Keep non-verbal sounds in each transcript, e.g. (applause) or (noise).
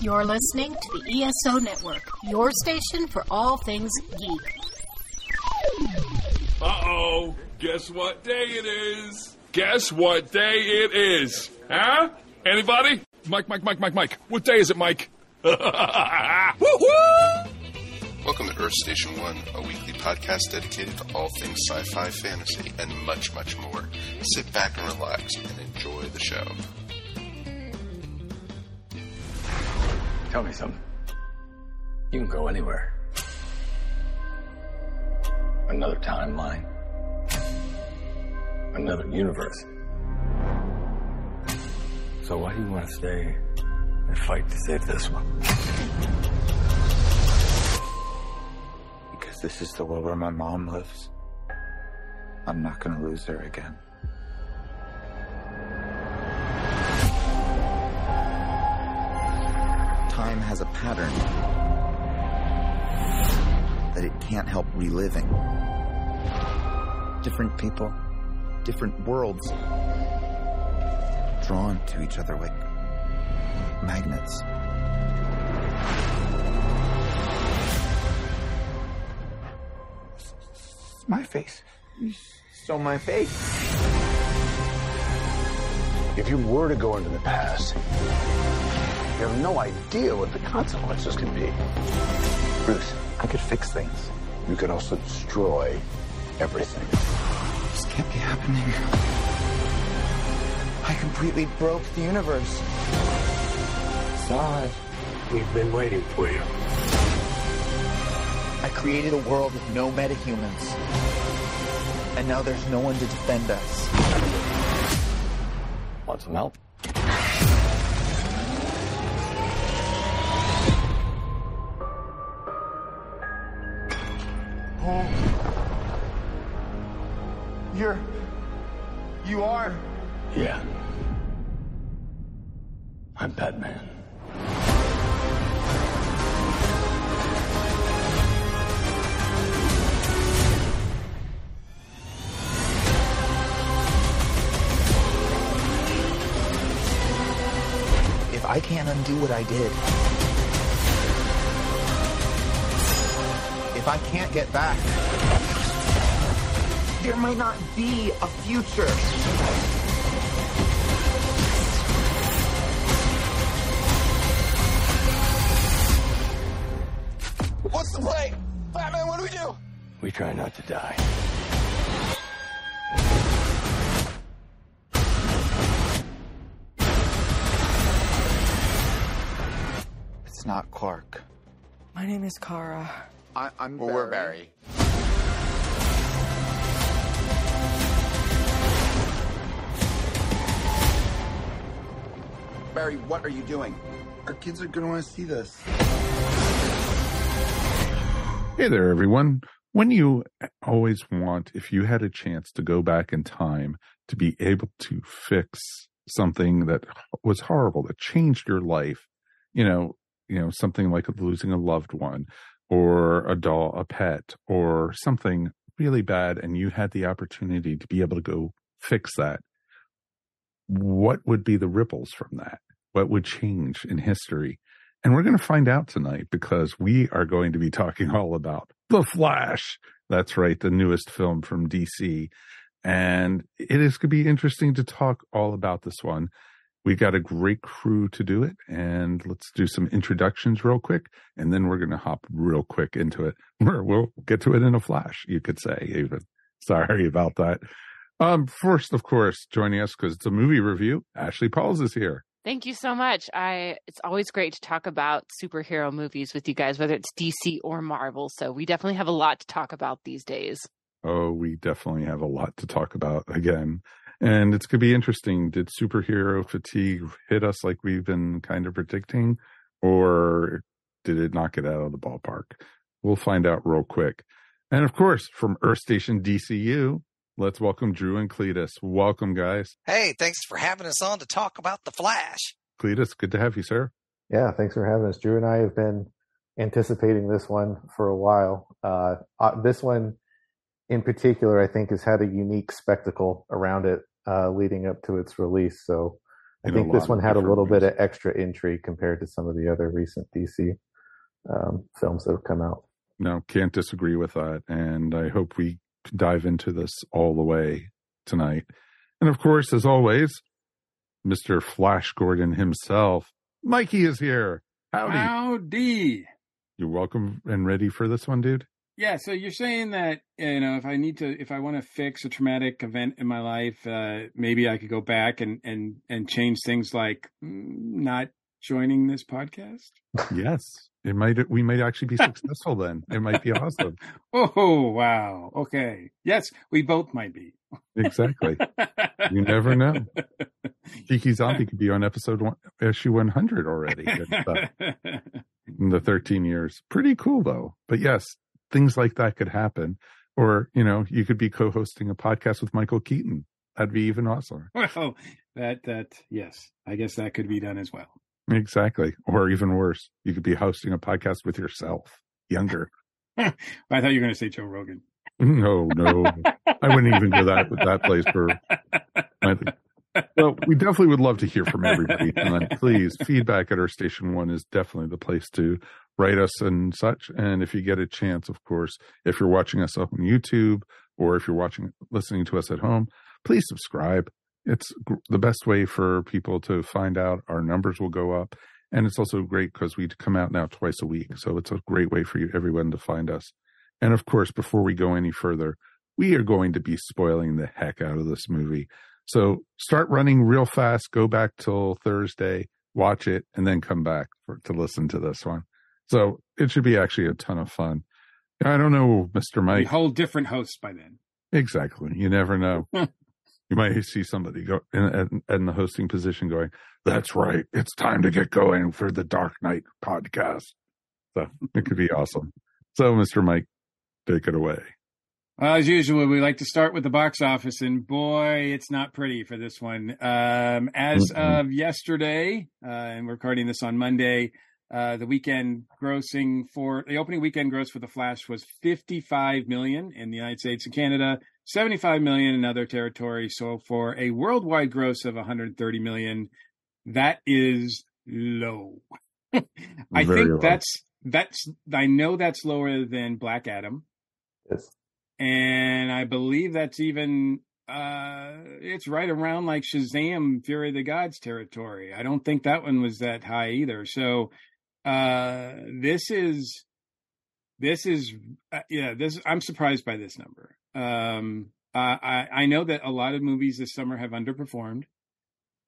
You're listening to the ESO Network, your station for all things geek. Uh oh, guess what day it is? Guess what day it is? Huh? Anybody? Mike, Mike, Mike, Mike, Mike. What day is it, Mike? (laughs) Woo-hoo! Welcome to Earth Station One, a weekly podcast dedicated to all things sci fi, fantasy, and much, much more. Sit back and relax and enjoy the show. Tell me something. You can go anywhere. Another timeline. Another universe. So why do you want to stay and fight to save this one? Because this is the world where my mom lives. I'm not gonna lose her again. Time has a pattern that it can't help reliving. Different people, different worlds, drawn to each other like magnets. It's my face. You stole my face. If you were to go into the past, you have no idea what the consequences can be. Bruce, I could fix things. You could also destroy everything. This can't be happening. I completely broke the universe. Zod, we've been waiting for you. I created a world with no metahumans. And now there's no one to defend us. Want some help? You're. You are. Yeah. I'm Batman. If I can't undo what I did, if I can't get back, there might not be a future. What's the play? Batman, what do we do? We try not to die. It's not Clark. My name is Kara. I, I'm Well, we're Barry. Barry, what are you doing? Our kids are gonna want to see this. Hey there, everyone. When you always want, if you had a chance to go back in time to be able to fix something that was horrible, that changed your life, you know, you know, something like losing a loved one or a doll, a pet or something really bad, and you had the opportunity to be able to go fix that. What would be the ripples from that? What would change in history? And we're going to find out tonight because we are going to be talking all about The Flash. That's right, the newest film from DC. And it is going to be interesting to talk all about this one. We got a great crew to do it. And let's do some introductions real quick. And then we're going to hop real quick into it. (laughs) We're, we'll get to it in a flash, you could say, even. Sorry about that. Um, first, of course, joining us because it's a movie review, Ashley Pauls is here. Thank you so much. I it's always great to talk about superhero movies with you guys, whether it's DC or Marvel. So we definitely have a lot to talk about these days. Oh, we definitely have a lot to talk about again. And it's going to be interesting. Did superhero fatigue hit us like we've been kind of predicting, or did it knock it out of the ballpark? We'll find out real quick. And of course, from Earth Station DCU, let's welcome Drew and Cletus. Welcome, guys. Hey, thanks for having us on to talk about The Flash. Cletus, good to have you, sir. Yeah, thanks for having us. Drew and I have been anticipating this one for a while. Uh, uh, this one in particular, I think, has had a unique spectacle around it uh, leading up to its release. So I think this one had a little bit of extra intrigue compared to some of the other recent DC um, films that have come out. No, can't disagree with that. And I hope we dive into this all the way tonight. And of course, as always, Mr. Flash Gordon himself, Mikey is here. Howdy. Howdy. You're welcome and ready for this one, dude. Yeah, so you're saying that you know if I need to if I want to fix a traumatic event in my life, uh, maybe I could go back and and and change things like mm, not joining this podcast. Yes, it might. We might actually be (laughs) successful then. It might be awesome. oh wow! Okay, yes, we both might be. Exactly. you never know. Kiki Zombie could be on episode one, issue 100 already. in the 13 years. Pretty cool though. But yes, things like that could happen. Or, you know, you could be co-hosting a podcast with Michael Keaton. That'd be even awesome. Well, that, that, yes, I guess that could be done as well. Exactly. Or even worse, you could be hosting a podcast with yourself, younger. (laughs) I thought you were going to say Joe Rogan. No, no, I wouldn't even go that with that place for. Well, we definitely would love to hear from everybody. And please, feedback at Earth Station One is definitely the place to write us and such. And if you get a chance, of course, if you're watching us up on YouTube or if you're watching, listening to us at home, please subscribe. It's the best way for people to find out. Our numbers will go up. And it's also great because we come out now twice a week. So it's a great way for you, everyone to find us. And of course, before we go any further, we are going to be spoiling the heck out of this movie. So start running real fast, go back till Thursday, watch it, and then come back for, to listen to this one. So it should be actually a ton of fun. I don't know, Mr. Mike. A whole different hosts by then. Exactly. You never know. (laughs) you might see somebody go in, in, the hosting position going, that's right. It's time to get going for the Dark Knight podcast. So it could be awesome. So, Mr. Mike, take it away. Well, as usual, we like to start with the box office, and boy, it's not pretty for this one. Um, as mm-hmm. of yesterday, uh, and we're recording this on Monday, uh, the weekend grossing for the opening weekend gross for the Flash was 55 million in the United States and Canada, 75 million in other territories. So for a worldwide gross of 130 million, that is low. (laughs) I Very think low. that's that's I know that's lower than Black Adam. Yes. And I believe that's even uh it's right around like Shazam Fury of the Gods territory. I don't think that one was that high either. So uh this is this is uh, yeah, this I'm surprised by this number. Um I I know that a lot of movies this summer have underperformed.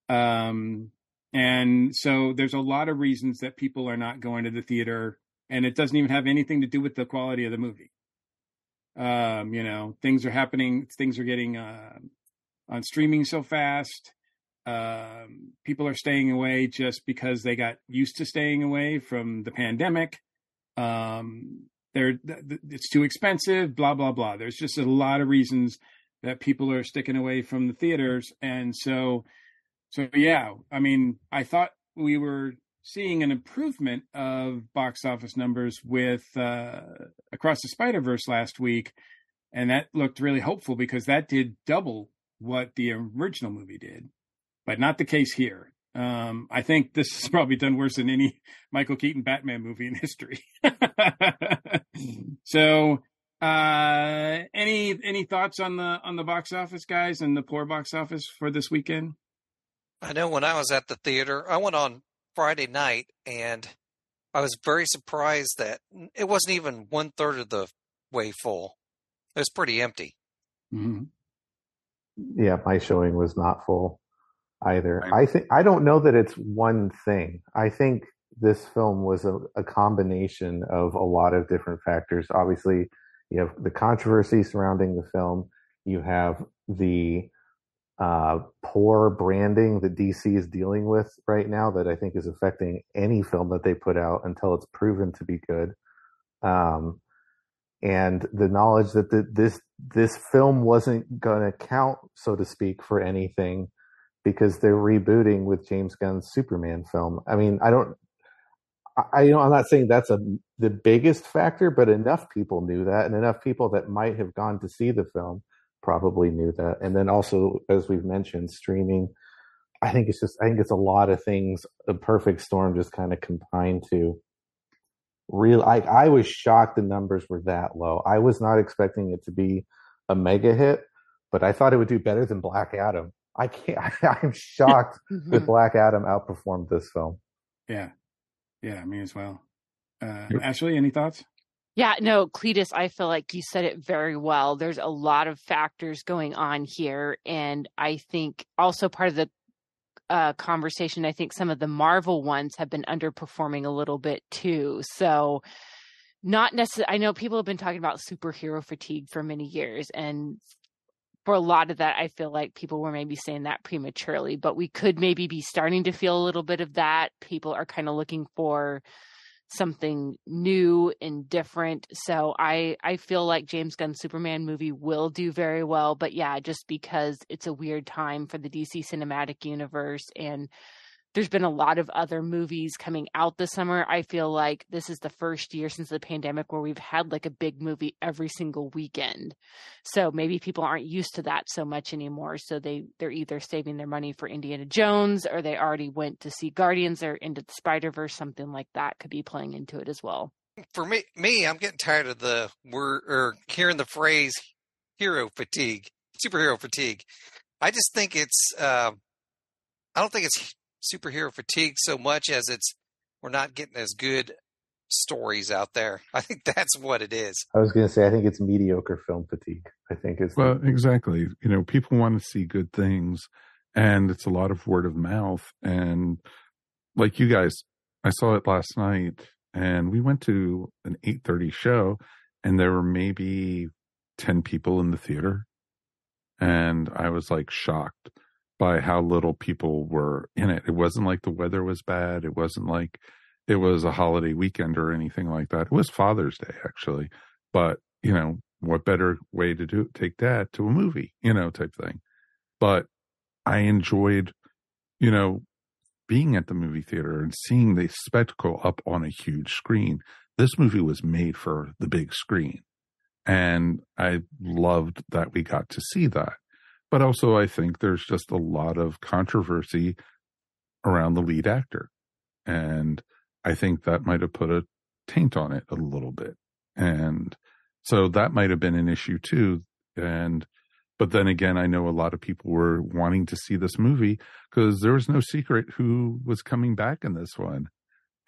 Um and so there's a lot of reasons that people are not going to the theater and it doesn't even have anything to do with the quality of the movie. Um, you know, things are happening, things are getting uh, on streaming so fast. Um, people are staying away just because they got used to staying away from the pandemic. Um, they're it's too expensive, blah blah blah. There's just a lot of reasons that people are sticking away from the theaters, and so, so yeah. I mean, I thought we were seeing an improvement of box office numbers with uh, Across the Spider Verse last week, and that looked really hopeful because that did double what the original movie did, but not the case here. Um, I think this has (laughs) probably done worse than any Michael Keaton Batman movie in history. (laughs) so, uh, any any thoughts on the on the box office, guys, and the poor box office for this weekend? I know when I was at the theater, I went on Friday night, and I was very surprised that it wasn't even one third of the way full. It was pretty empty. Mm-hmm. Yeah, my showing was not full either. I think I don't know that it's one thing. I think this film was a, a combination of a lot of different factors. Obviously, you have the controversy surrounding the film. You have the uh, poor branding that DC is dealing with right now that I think is affecting any film that they put out until it's proven to be good. Um, and the knowledge that the, this this film wasn't going to count, so to speak, for anything because they're rebooting with James Gunn's Superman film. I mean, I don't. I, you know, I'm not saying that's a the biggest factor, but enough people knew that, and enough people that might have gone to see the film probably knew that. And then also, as we've mentioned, streaming. I think it's just I think it's a lot of things. A perfect storm just kind of combined to real. I I was shocked the numbers were that low. I was not expecting it to be a mega hit, but I thought it would do better than Black Adam. I can't. I, (laughs) I'm shocked that Black Adam outperformed this film. Yeah, yeah, me as well. Uh, Ashley, any thoughts? Yeah, no, Cletus, I feel like you said it very well. There's a lot of factors going on here. And I think also part of the uh, conversation, I think some of the Marvel ones have been underperforming a little bit too. So, not necessarily, I know people have been talking about superhero fatigue for many years. And for a lot of that, I feel like people were maybe saying that prematurely, but we could maybe be starting to feel a little bit of that. People are kind of looking for something new and different. So I I feel like James Gunn's Superman movie will do very well, but yeah, just because it's a weird time for the DC cinematic universe and there's been a lot of other movies coming out this summer. I feel like this is the first year since the pandemic where we've had like a big movie every single weekend. So maybe people aren't used to that so much anymore. So they they're either saving their money for Indiana Jones or they already went to see Guardians or into the Spider Verse. Something like that could be playing into it as well. For me, me, I'm getting tired of the word or hearing the phrase "hero fatigue," superhero fatigue. I just think it's. Uh, I don't think it's superhero fatigue so much as it's we're not getting as good stories out there. (laughs) I think that's what it is. I was going to say I think it's mediocre film fatigue. I think it's well exactly. You know, people want to see good things, and it's a lot of word of mouth. And like you guys, I saw it last night, and we went to an eight thirty show, and there were maybe ten people in the theater, and I was like shocked by how little people were in it. It wasn't like the weather was bad. It wasn't like it was a holiday weekend or anything like that. It was Father's Day actually, but you know, what better way to do take that to a movie, you know, type thing. But I enjoyed, you know, being at the movie theater and seeing the spectacle up on a huge screen. This movie was made for the big screen. And I loved that we got to see that. But also, I think there's just a lot of controversy around the lead actor. And I think that might have put a taint on it a little bit. And so that might have been an issue too. And, but then again, I know a lot of people were wanting to see this movie because there was no secret who was coming back in this one.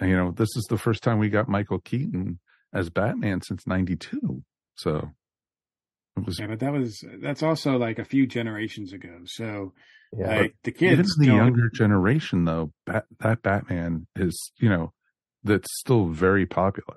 And, you know, this is the first time we got Michael Keaton as Batman since 92. So was, yeah, but that was that's also like a few generations ago. So yeah, like the kids, even the younger generation though, Bat, that Batman is you know that's still very popular.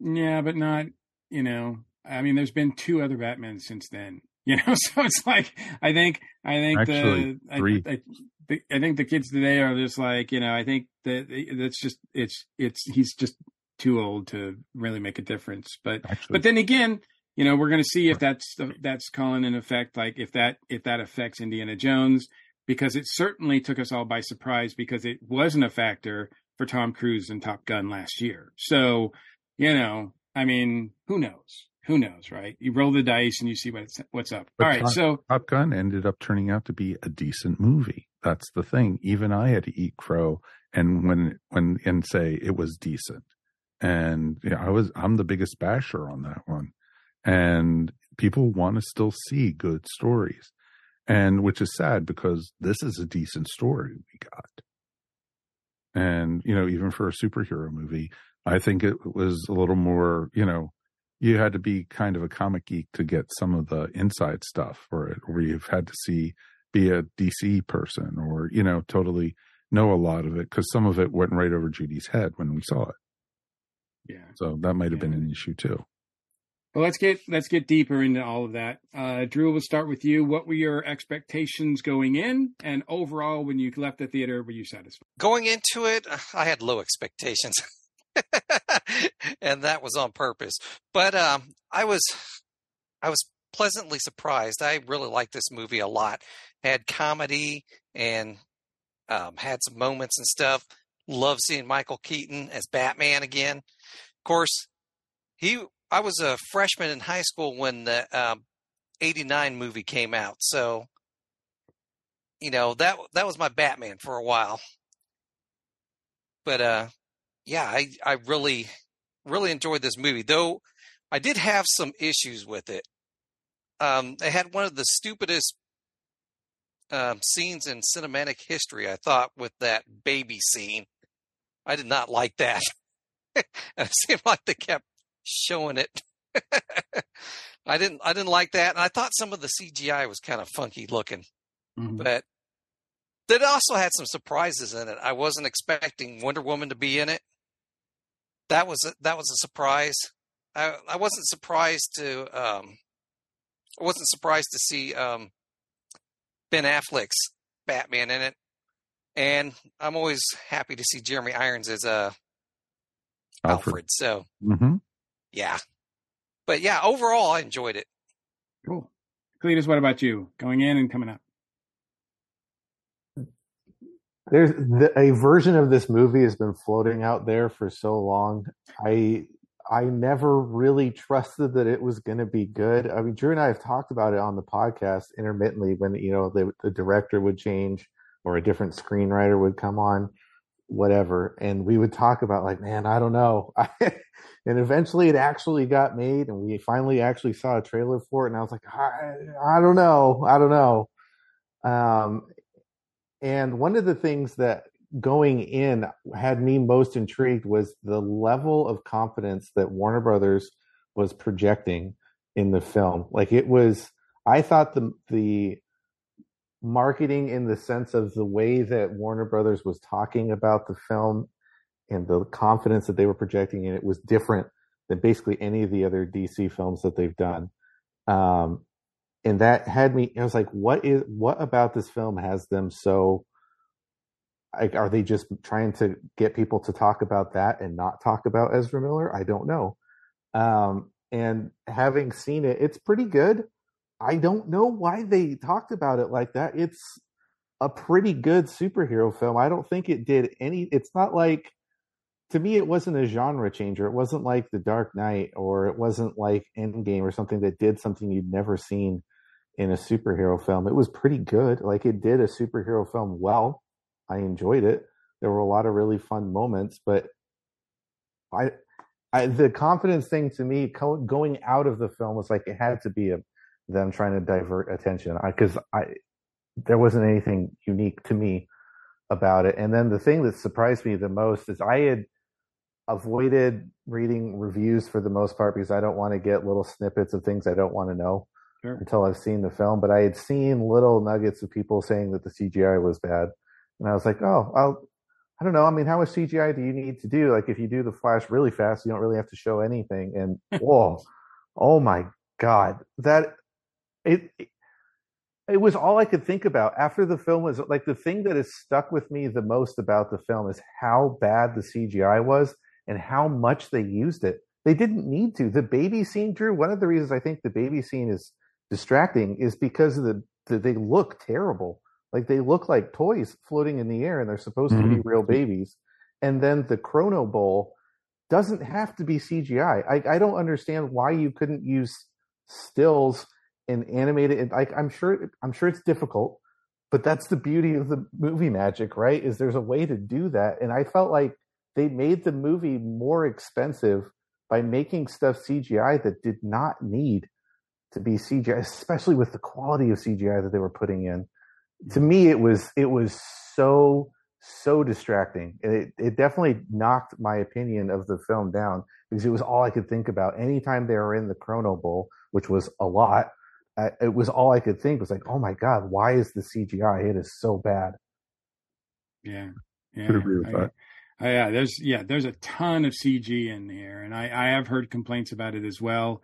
Yeah, but not you know. I mean, there's been two other Batmans since then. (laughs) You know, so it's like I think I think Actually, the three. I, I, I think the kids today are just like you know. I think that eh, that's just it's it's he's just too old to really make a difference. But Actually, but then again, you know we're going to see if that's that's calling in effect like if that if that affects indiana jones because it certainly took us all by surprise because it wasn't a factor for tom cruise in top gun last year so you know i mean who knows who knows right you roll the dice and you see what's what's up But all right Top, so Top Gun ended up turning out to be a decent movie. That's the thing. Even I had to eat crow and when when and say it was decent. And yeah, I was I'm the biggest basher on that one. And people want to still see good stories. And which is sad because this is a decent story we got. And, you know, even for a superhero movie, I think it was a little more, you know, you had to be kind of a comic geek to get some of the inside stuff for it, or you've had to see be a DC person, or you know, totally know a lot of it because some of it went right over Judy's head when we saw it. yeah So that might have been an issue too. Well let's get let's get deeper into all of that uh drew we'll start with you what were your expectations going in and overall when you left the theater were you satisfied Going into it, I had low expectations. (laughs) and that was on purpose. But um, I was I was pleasantly surprised. I really liked this movie a lot. Had comedy and um, had some moments and stuff. Love seeing Michael Keaton as Batman again. Of course, he. I was a freshman in high school when the um, '89 movie came out, so you know that that was my Batman for a while. But uh, yeah, I I really really enjoyed this movie, though I did have some issues with it. Um, it had one of the stupidest um, scenes in cinematic history, I thought, with that baby scene. I did not like that. (laughs) it seemed like they kept showing it. (laughs) I didn't I didn't like that. And I thought some of the CGI was kind of funky looking. Mhm. But it also had some surprises in it. I wasn't expecting Wonder Woman to be in it. That was a, that was a surprise. I I wasn't surprised to um I wasn't surprised to see um Ben Affleck's Batman in it. And I'm always happy to see Jeremy Irons as uh Alfred. Alfred. So hmm yeah. But yeah, overall I enjoyed it. Cool. Cletus, what about you? Going in and coming up. There's the, a version of this movie has been floating out there for so long. I I never really trusted that it was going to be good. I mean, Drew and I have talked about it on the podcast intermittently when you know the, the director would change or a different screenwriter would come on, whatever, and we would talk about like, man, I don't know. (laughs) and eventually, it actually got made, and we finally actually saw a trailer for it, and I was like, I, I don't know, I don't know. Um, and one of the things that going in had me most intrigued was the level of confidence that Warner Brothers was projecting in the film. Like it was, I thought the the marketing in the sense of the way that Warner Brothers was talking about the film and the confidence that they were projecting in it was different than basically any of the other DC films that they've done. Um, and that had me i was like what is what about this film has them so like are they just trying to get people to talk about that and not talk about ezra miller? I don't know. Um and having seen it it's pretty good i don't know why they talked about it like that it's a pretty good superhero film i don't think it did any it's not like to me it wasn't a genre changer it wasn't like the dark knight or it wasn't like endgame or something that did something you'd never seen in a superhero film. It was pretty good. Like it did a superhero film well. I enjoyed it. There were a lot of really fun moments, but I, I the confidence thing to me going out of the film was like it had to be a, them trying to divert attention because I, I there wasn't anything unique to me about it. And then the thing that surprised me the most is I had avoided reading reviews for the most part because I don't want to get little snippets of things I don't want to know Sure. until I've seen the film. But I had seen little nuggets of people saying that the CGI was bad, and I was like, oh, I'll. I don't know. I mean, how much CGI do you need to do? Like, if you do the Flash really fast, you don't really have to show anything. And (laughs) whoa, oh my god, that it, it it was all I could think about after the film was like the thing that has stuck with me the most about the film is how bad the CGI was and how much they used it. They didn't need to. The baby scene, Drew. One of the reasons I think the baby scene is distracting is because of the, the they look terrible. Like they look like toys floating in the air, and they're supposed to be mm-hmm. real babies. And then the Chrono Bowl doesn't have to be CGI. I, I don't understand why you couldn't use stills and animate it. Like I'm sure I'm sure it's difficult, but that's the beauty of the movie magic, right? Is there's a way to do that. And I felt like they made the movie more expensive by making stuff CGI that did not need to be CGI, especially with the quality of CGI that they were putting in. To mm. me, it was it was so so distracting. It it definitely knocked my opinion of the film down because it was all I could think about. Anytime they were in the Chrono Bowl, which was a lot, uh, it was all I could think was like, oh my god, why is the CGI? It is so bad. Yeah, yeah. Could agree with I- that. I- yeah, there's yeah, there's a ton of CG in here, and I I have heard complaints about it as well.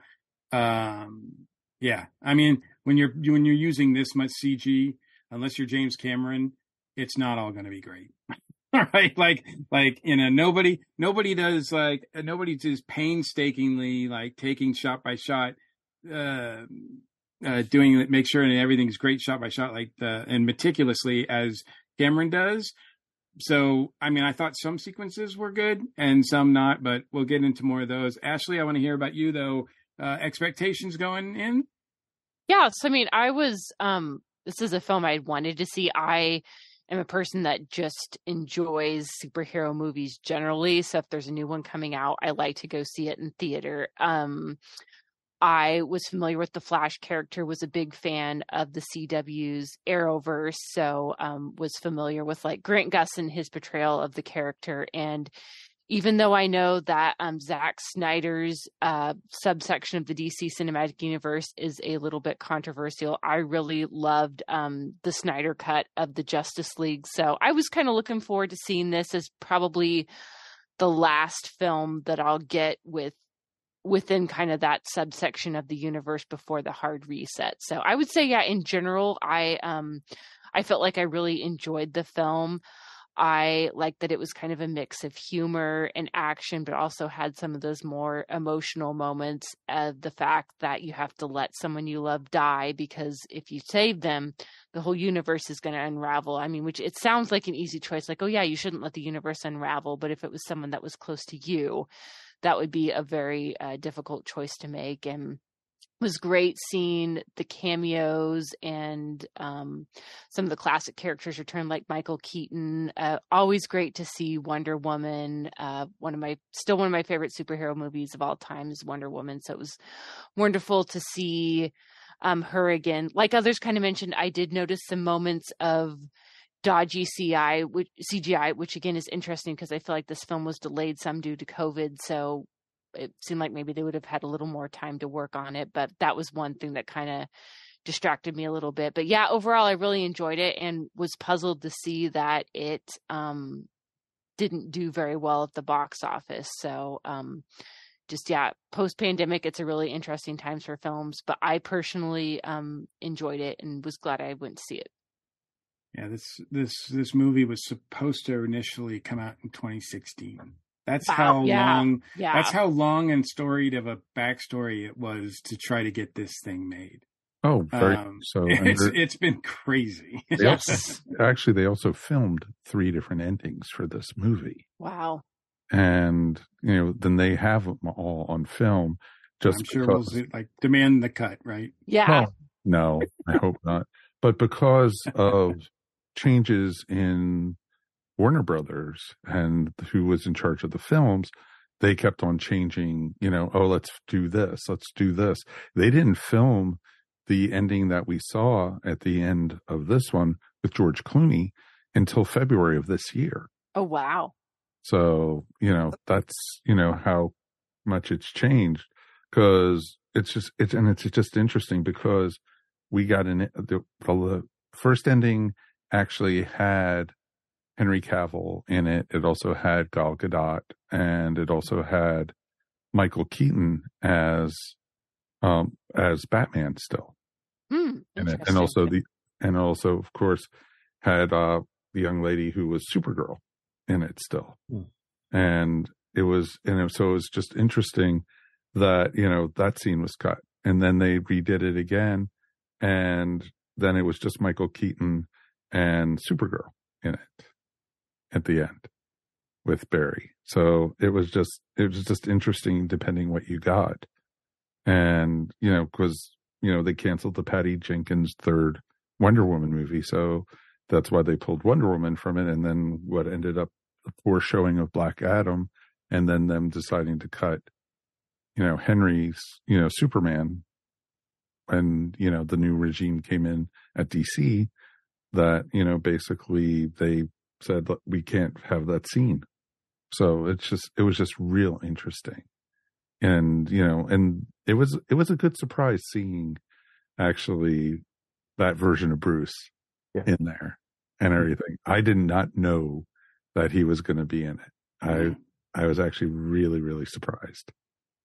Um, yeah, I mean when you're when you're using this much CG, unless you're James Cameron, it's not all going to be great. (laughs) right like like you know nobody nobody does like nobody just painstakingly like taking shot by shot uh uh doing it make sure that everything's great shot by shot like the and meticulously as cameron does so i mean i thought some sequences were good and some not but we'll get into more of those ashley i want to hear about you though uh expectations going in Yeah, so I mean, I was um this is a film I wanted to see. I am a person that just enjoys superhero movies generally. So if there's a new one coming out, I like to go see it in theater. Um, I was familiar with the Flash character, was a big fan of the CW's Arrowverse, so um, was familiar with like Grant Gustin, his portrayal of the character, and even though I know that um, Zack Snyder's uh, subsection of the DC Cinematic Universe is a little bit controversial, I really loved um, the Snyder cut of the Justice League. So I was kind of looking forward to seeing this as probably the last film that I'll get with within kind of that subsection of the universe before the hard reset. So I would say, yeah, in general, I um I felt like I really enjoyed the film. I liked that it was kind of a mix of humor and action, but also had some of those more emotional moments of the fact that you have to let someone you love die because if you save them, the whole universe is going to unravel. I mean, which it sounds like an easy choice, like, oh, yeah, you shouldn't let the universe unravel. But if it was someone that was close to you, that would be a very uh, difficult choice to make. And was great seeing the cameos and um, some of the classic characters return, like Michael Keaton. Uh, always great to see Wonder Woman. Uh, one of my still one of my favorite superhero movies of all time is Wonder Woman. So it was wonderful to see um, her again. Like others kind of mentioned, I did notice some moments of dodgy CI, which, CGI, which again is interesting because I feel like this film was delayed some due to COVID. So it seemed like maybe they would have had a little more time to work on it. But that was one thing that kind of distracted me a little bit. But yeah, overall, I really enjoyed it and was puzzled to see that it um, didn't do very well at the box office. So, um, just yeah, post pandemic, it's a really interesting times for films. But I personally um, enjoyed it and was glad I went to see it. Yeah, this this this movie was supposed to initially come out in 2016. That's wow, how yeah, long. Yeah. That's how long and storied of a backstory it was to try to get this thing made. Oh, very um, so. (laughs) It's, it's been crazy. (laughs) They also, actually, they also filmed three different endings for this movie. Wow. And you know, then they have them all on film. Just I'm sure because, we'll like demand the cut, right? Yeah. Well, no, I hope not. But because (laughs) of changes in Warner Brothers and who was in charge of the films, they kept on changing, you know, oh, let's do this, let's do this. They didn't film the ending that we saw at the end of this one with George Clooney until February of this year. Oh, wow. So, you know, that's, you know, how much it's changed because it's just, it's, and it's just interesting because we got in the, the first ending actually had Henry Cavill in it. It also had Gal Gadot, and it also had Michael Keaton as um, as Batman still. Mm, and also the and also of course had uh, the young lady who was Supergirl in it still. Mm. And it was and it, so it was just interesting that you know that scene was cut and then they redid it again and then it was just Michael Keaton and Supergirl in it at the end with Barry. So it was just it was just interesting depending what you got. And, you know, because, you know, they canceled the Patty Jenkins third Wonder Woman movie. So that's why they pulled Wonder Woman from it. And then what ended up the poor showing of Black Adam and then them deciding to cut, you know, Henry's, you know, Superman when, you know, the new regime came in at DC that, you know, basically they said we can't have that scene. So it's just it was just real interesting. And you know, and it was it was a good surprise seeing actually that version of Bruce yeah. in there and mm-hmm. everything. I did not know that he was going to be in it. I mm-hmm. I was actually really really surprised.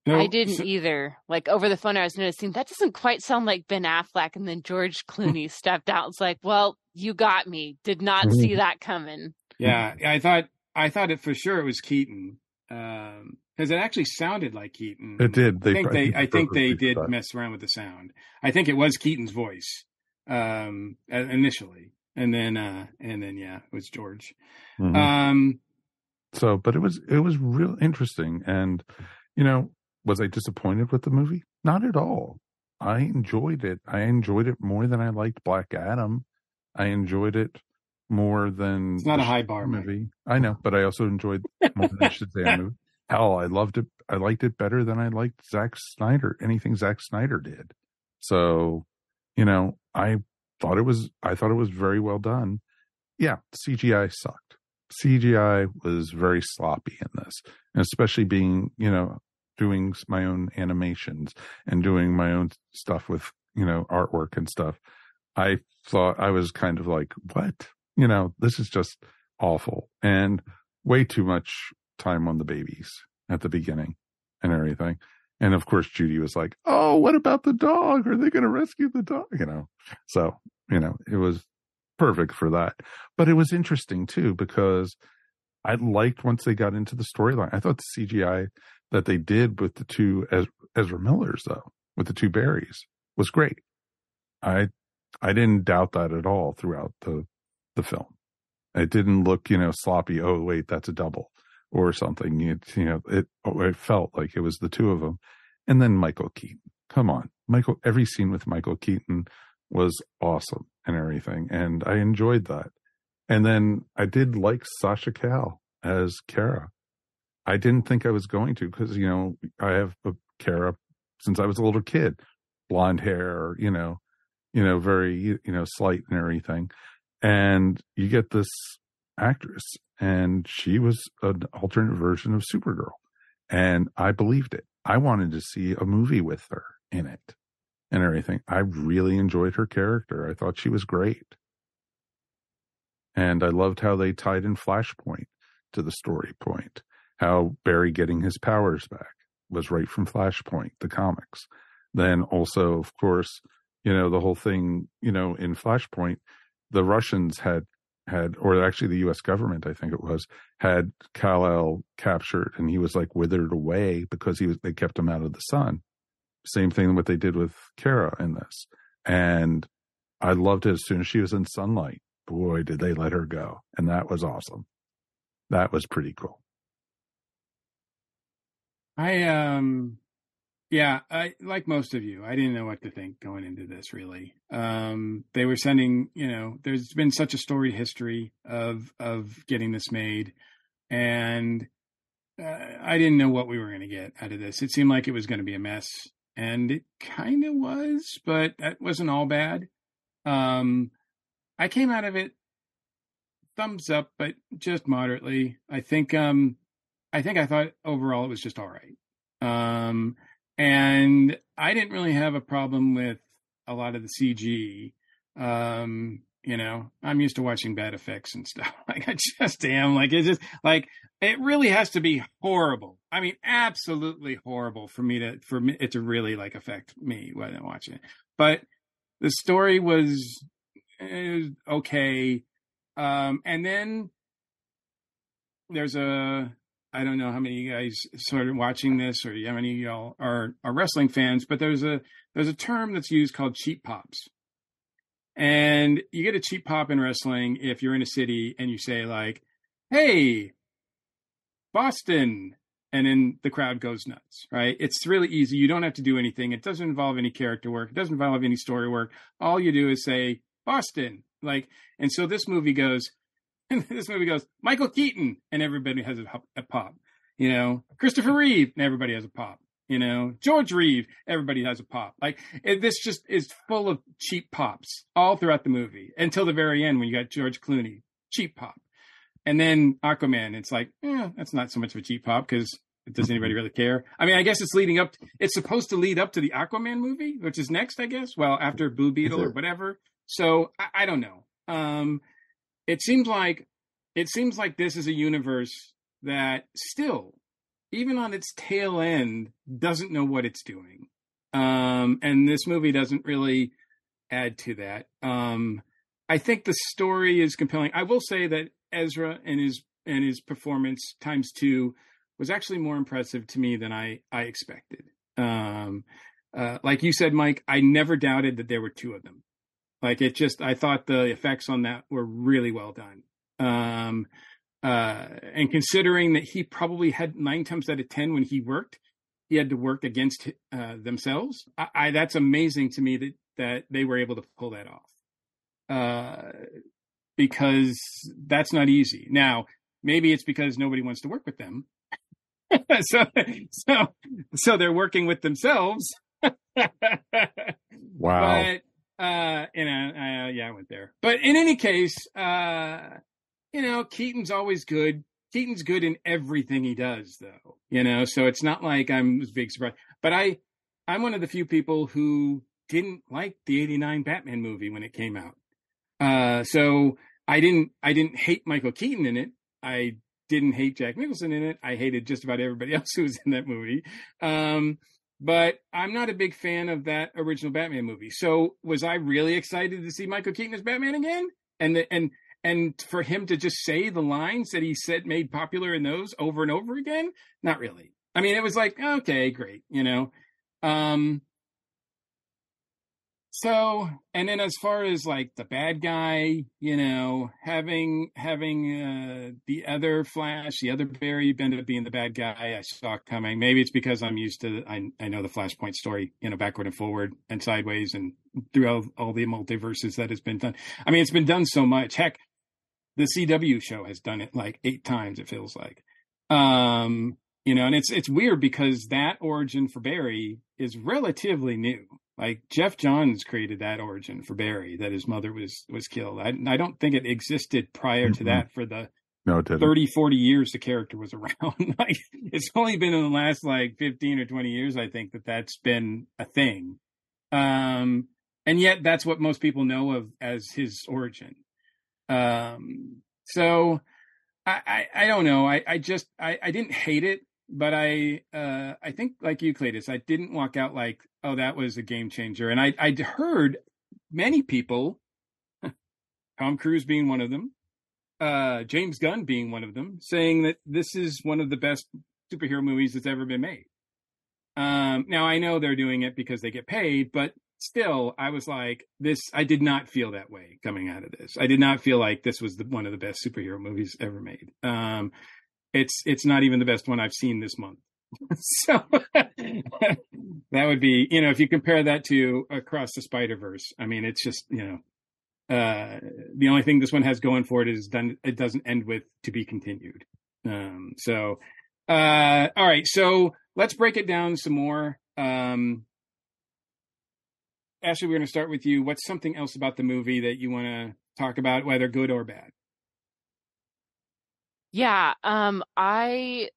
No, I didn't either. Like over the phone, I was noticing that doesn't quite sound like Ben Affleck. And then George (laughs) Clooney stepped out. It's like, well, you got me. Did not mm-hmm. see that coming. Yeah, I thought I thought it for sure it was Keaton because um, it actually sounded like Keaton. It did. They I think they, I think they did mess around with the sound. I think it was Keaton's voice um, initially, and then uh, and then yeah, it was George. Mm-hmm. Um, so, but it was it was real interesting, and you know, was I disappointed with the movie? Not at all. I enjoyed it. I enjoyed it more than I liked Black Adam. I enjoyed it more than it's not a high bar movie. I know, but I also enjoyed more than (laughs) Shazam movie. Hell, I loved it. I liked it better than I liked Zack Snyder. Anything Zack Snyder did. So, you know, I thought it was. I thought it was very well done. Yeah, CGI sucked. CGI was very sloppy in this, and especially being, you know, doing my own animations and doing my own stuff with, you know, artwork and stuff. I thought I was kind of like, what? You know, this is just awful and way too much time on the babies at the beginning and everything. And of course, Judy was like, Oh, what about the dog? Are they going to rescue the dog? You know, so, you know, it was perfect for that. But it was interesting too, because I liked once they got into the storyline. I thought the CGI that they did with the two Ezra Millers, though, with the two Barrys, was great. I I didn't doubt that at all throughout the the film. It didn't look, you know, sloppy. Oh, wait, that's a double or something. It, you know, it oh, it felt like it was the two of them. And then Michael Keaton. Come on, Michael. Every scene with Michael Keaton was awesome and everything, and I enjoyed that. And then I did like Sasha Calle as Kara. I didn't think I was going to because, you know, I have a Kara since I was a little kid, blonde hair, you know, you know, very, you know, slight and everything. And you get this actress and she was an alternate version of Supergirl. And I believed it. I wanted to see a movie with her in it and everything. I really enjoyed her character. I thought she was great. And I loved how they tied in Flashpoint to the story point how Barry getting his powers back was right from Flashpoint, the comics. Then also, of course, you know, the whole thing, you know, in Flashpoint, the Russians had had, or actually the U.S. government, I think it was, had Kal-El captured, and he was like withered away because he was. They kept him out of the sun. Same thing what they did with Kara in this, and I loved it as soon as she was in sunlight. Boy, did they let her go, and that was awesome. That was pretty cool. I um yeah, I like most of you. I didn't know what to think going into this really. Um they were sending, you know, there's been such a storied history of of getting this made and uh, I didn't know what we were going to get out of this. It seemed like it was going to be a mess and it kind of was, but that wasn't all bad. Um I came out of it thumbs up, but just moderately. I think um I think I thought overall it was just all right. Um, and I didn't really have a problem with a lot of the CG. Um, you know, I'm used to watching bad effects and stuff. (laughs) Like I just am. Like it's just like it really has to be horrible. I mean, absolutely horrible for me to for me it to really like affect me when I'm watching it. But the story was eh, okay. Um, and then there's a I don't know how many of you guys started watching this or how many of y'all are, are wrestling fans, but there's a there's a term that's used called cheap pops. And you get a cheap pop in wrestling if you're in a city and you say like, "Hey, Boston," and then the crowd goes nuts, right? It's really easy. You don't have to do anything. It doesn't involve any character work. It doesn't involve any story work. All you do is say Boston, like, and so this movie goes, (laughs) and this movie goes Michael Keaton, and everybody has a, a pop. You know, Christopher Reeve, and everybody has a pop. You know, George Reeve, everybody has a pop. Like it, this just is full of cheap pops all throughout the movie until the very end when you got George Clooney, cheap pop, and then Aquaman. It's like, eh, that's not so much of a cheap pop because does anybody really care? I mean, I guess it's leading up. To, it's supposed to lead up to the Aquaman movie, which is next, I guess. Well, after Blue Beetle or whatever. So I, I don't know. Um, it seems like it seems like this is a universe that still even on its tail end doesn't know what it's doing. Um, and this movie doesn't really add to that. Um, i think the story is compelling. I will say that ezra and his and his performance times two was actually more impressive to me than i i expected. Um, uh, like you said mike i never doubted that there were two of them like it just, I thought the effects on that were really well done. Um, uh, and considering that he probably had nine times out of 10 when he worked, he had to work against uh, themselves. I, I, that's amazing to me that that they were able to pull that off. Uh, because that's not easy. Now, maybe it's because nobody wants to work with them. (laughs) so, so, so they're working with themselves. (laughs) wow. But, uh, and uh, yeah, I went there. But in any case, uh, you know, Keaton's always good. Keaton's good in everything he does, though. You know, so it's not like I'm big surprise. But I, I'm one of the few people who didn't like the '89 Batman movie when it came out. Uh, so I didn't, I didn't hate Michael Keaton in it. I didn't hate Jack Nicholson in it. I hated just about everybody (laughs) else who was in that movie. Um, but I'm not a big fan of that original Batman movie. So was I really excited to see Michael Keaton as Batman again? And the, and and for him to just say the lines that he said made popular in those over and over again, not really. I mean, it was like okay, great, you know. Um, so and then as far as like the bad guy you know having having uh the other flash the other barry up being the bad guy i saw coming. Maybe it's because i'm used to i i know the flashpoint story you know backward and forward and sideways and throughout all the multiverses that has been done. I mean it's been done so much. Heck the cw show has done it like eight times it feels like. Um you know and it's it's weird because that origin for barry is relatively new like Geoff Johns created that origin for Barry that his mother was was killed. I, I don't think it existed prior mm-hmm. to that for the no, 30, 40 years the character was (laughs) around. like it's only been in the last like 15 or 20 years, I think that that's been a thing. Um, and yet that's what most people know of as his origin. Um, so I, I, I don't know. I, I just, I, I didn't hate it but I uh, I think like you, Cletus, I didn't walk out like, oh, that was a game changer. And I I'd heard many people, (laughs) Tom Cruise being one of them, uh, James Gunn being one of them, saying that this is one of the best superhero movies that's ever been made. Um, now I know they're doing it because they get paid, but still, I was like, this. I did not feel that way coming out of this. I did not feel like this was the, one of the best superhero movies ever made. Um, it's it's not even the best one I've seen this month. (laughs) so (laughs) that would be, you know, if you compare that to Across the Spider Verse, I mean, it's just, you know, uh, the only thing this one has going for it is done. It doesn't end with to be continued. Um, so, uh, all right, so let's break it down some more. Um, Ashley, we're going to start with you. What's something else about the movie that you want to talk about, whether good or bad? Yeah, um, I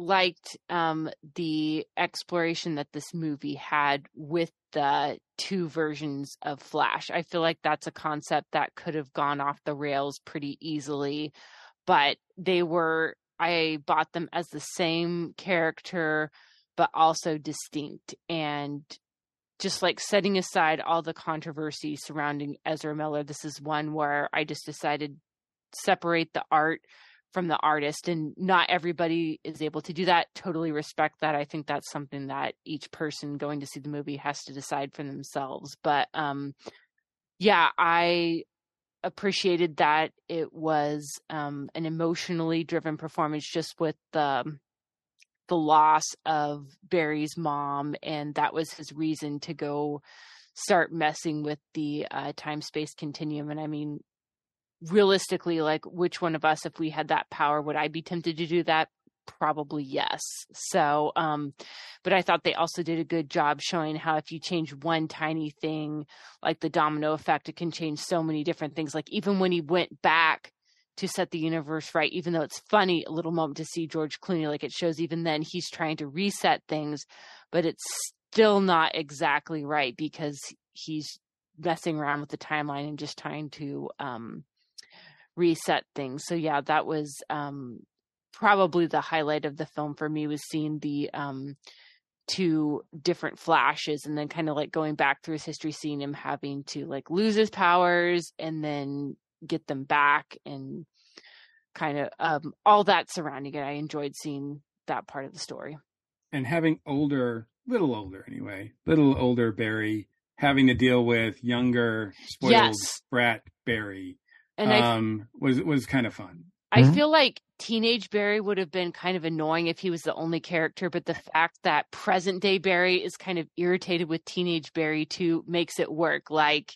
liked um, the exploration that this movie had with the two versions of Flash. I feel like that's a concept that could have gone off the rails pretty easily, but they were, I bought them as the same character, but also distinct. And just like setting aside all the controversy surrounding Ezra Miller, this is one where I just decided separate the art from the artist and not everybody is able to do that. Totally respect that. I think that's something that each person going to see the movie has to decide for themselves. But um yeah i appreciated that it was um an emotionally driven performance just with the the loss of barry's mom and that was his reason to go start messing with the uh, time space continuum. And i mean realistically like which one of us if we had that power would i be tempted to do that? Probably yes. So um but i thought they also did a good job showing how if you change one tiny thing like the domino effect it can change so many different things. Like even when he went back to set the universe right even though it's funny a little moment to see george clooney like it shows even then he's trying to reset things but it's still not exactly right because he's messing around with the timeline and just trying to um reset things. So yeah, that was um, probably the highlight of the film for me was seeing the um, two different flashes and then kind of like going back through his history, seeing him having to like lose his powers and then get them back and kind of um, all that surrounding it. I enjoyed seeing that part of the story. And having older, little older anyway, little older Barry having to deal with younger spoiled yes. brat Barry and um, was was kind of fun. I Mhm. feel like teenage Barry would have been kind of annoying if he was the only character, but the fact that present day Barry is kind of irritated with teenage Barry too makes it work. Like,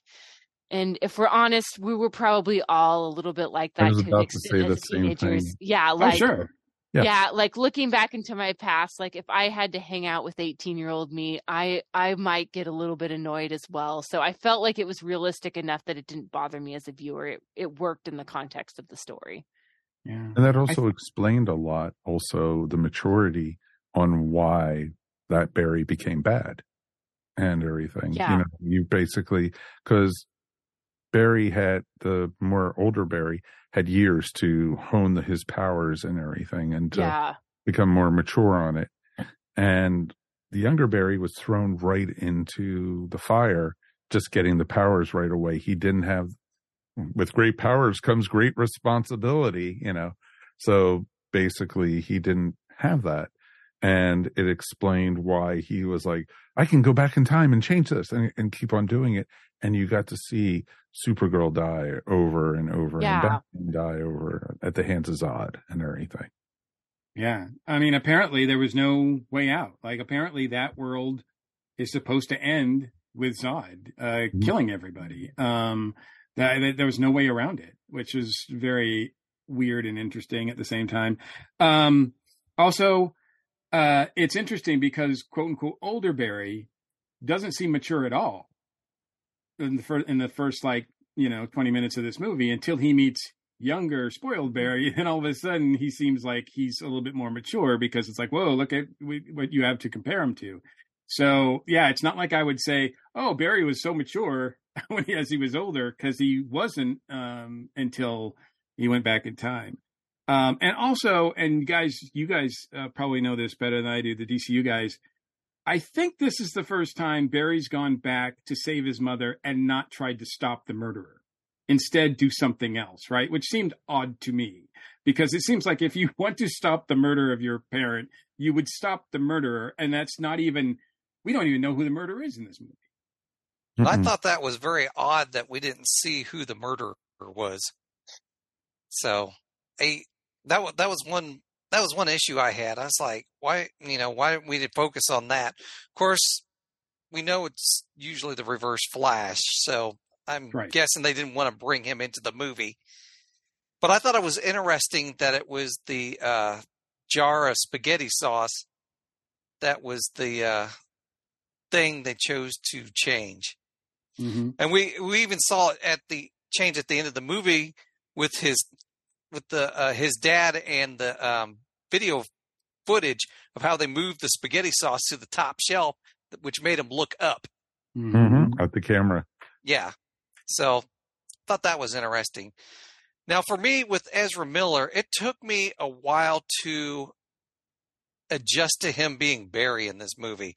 and if we're honest, we were probably all a little bit like that. I that was to about to say the as same thing. Yeah, Oh, like sure. Yes. yeah, like looking back into my past, like if I had to hang out with 18 year old me, I I might get a little bit annoyed as well. So I felt like it was realistic enough that it didn't bother me as a viewer. It it worked in the context of the story. Yeah. And that also explained a lot, also the maturity on why that Barry became bad and everything. Yeah. You know, you basically, because Barry had the more older Barry had years to hone the, his powers and everything and to Yeah. become more mature on it. And the younger Barry was thrown right into the fire, just getting the powers right away. He didn't have, with great powers comes great responsibility, you know. So basically, he didn't have that. And it explained why he was like, I can go back in time and change this and, and keep on doing it. And you got to see Supergirl die over and over Yeah. and Batman die over at the hands of Zod and everything. Yeah. I mean, apparently there was no way out. Like, apparently that world is supposed to end with Zod uh, killing everybody. Um, that, that there was no way around it, which is very weird and interesting at the same time. Um, also, uh, it's interesting because quote unquote older Barry doesn't seem mature at all in the first in the first like you know 20 minutes of this movie until he meets younger spoiled Barry (laughs) and all of a sudden he seems like he's a little bit more mature because it's like whoa look at what you have to compare him to. So yeah it's not like I would say oh Barry was so mature (laughs) when he, as he was older because he wasn't um until he went back in time um and also and guys you guys uh, probably know this better than I do the DCU guys I think this is the first time Barry's gone back to save his mother and not tried to stop the murderer. Instead, do something else, right? Which seemed odd to me because it seems like if you (laughs) want to stop the murder of your parent, you would stop the murderer. And that's not even, we don't even know who the murderer is in this movie. I thought that was very odd that we didn't see who the murderer was. So, a that was that was one that was one issue I had. I was like, why you know why didn't we focus on that? Of course, we know it's usually the Reverse Flash, so I'm Right. guessing they didn't want to bring him into the movie. But I thought it was interesting that it was the uh, jar of spaghetti sauce that was the uh, thing they chose to change. Mm-hmm. And we we even saw it at the change at the end of the movie with his with the uh, his dad and the um, video footage of how they moved the spaghetti sauce to the top shelf, which made him look up. Mm-hmm. At the camera. Yeah, so thought that was interesting. Now, for me with Ezra Miller, it took me a while to adjust to him being Barry in this movie.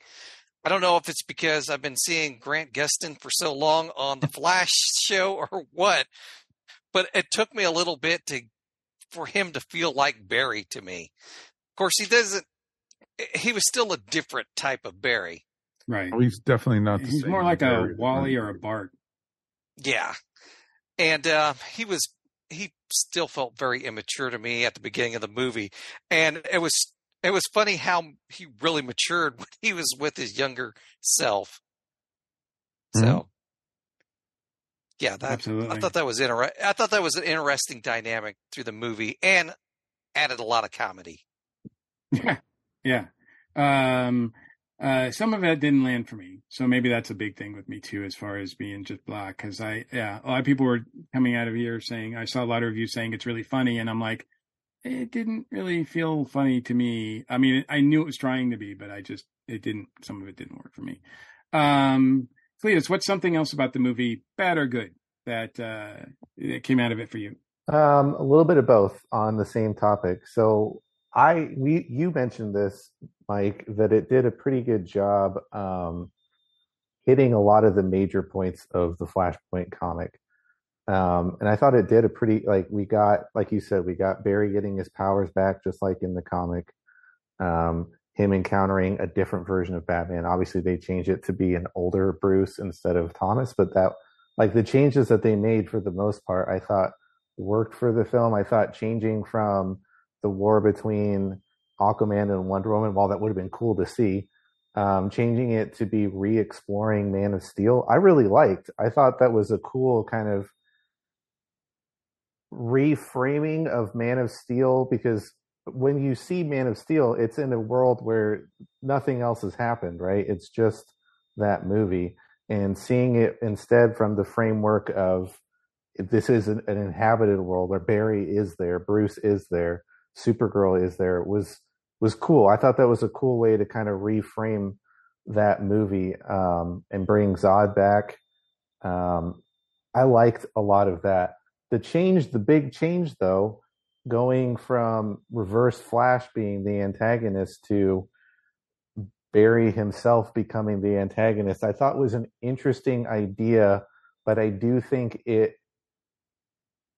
I don't know if it's because I've been seeing Grant Gustin for so long on the Flash (laughs) show or what, but it took me a little bit to for him to feel like Barry to me. Of course, he doesn't. Eh, eh, he was still a different type of Barry. Right. Well, he's definitely not the He's same more like Barry a Wally or a Bart. Yeah. And uh, he was he still felt very immature to me at the beginning of the movie. And it was it was funny how he really matured (laughs) when he was with his younger self. Mm-hmm. So yeah, that Absolutely. I thought that was inter- I thought that was an interesting dynamic through the movie and added a lot of comedy. Yeah, yeah. Um, uh, some of it didn't land for me, so maybe that's a big thing with me too, as far as being just black. Because I, yeah, a lot of people were coming out of here saying I saw a lot of reviews saying it's really funny, and I'm like, it didn't really feel funny to me. I mean, I knew it was trying to be, but I just it didn't. Some of it didn't work for me. Um, Cletus, what's something else about the movie, bad or good, that uh, that came out of it for you? Um, a little bit of both on the same topic. So I we you mentioned this, Mike, that it did a pretty good job um, hitting a lot of the major points of the Flashpoint comic. Um, and I thought it did a pretty like we got like you said we got Barry getting his powers back just like in the comic. Um, him encountering a different version of Batman. Obviously, they changed it to be an older Bruce instead of Thomas, but that like the changes that they made for the most part, I thought worked for the film. I thought changing from the war between Aquaman and Wonder Woman, while that would have been cool to see, um, changing it to be re-exploring Man of Steel, I really liked. I thought that was a cool kind of reframing of Man of Steel because when you see Man of Steel, it's in a world where nothing else has happened, right? It's just that movie. And seeing it instead from the framework of this is an, an inhabited world where Barry is there, Bruce is there, Supergirl is there was was cool. I thought that was a cool way to kind of reframe that movie um, and bring Zod back. Um, I liked a lot of that. The change, the big change though, going from Reverse Flash being the antagonist to Barry himself becoming the antagonist, I thought was an interesting idea, but I do think it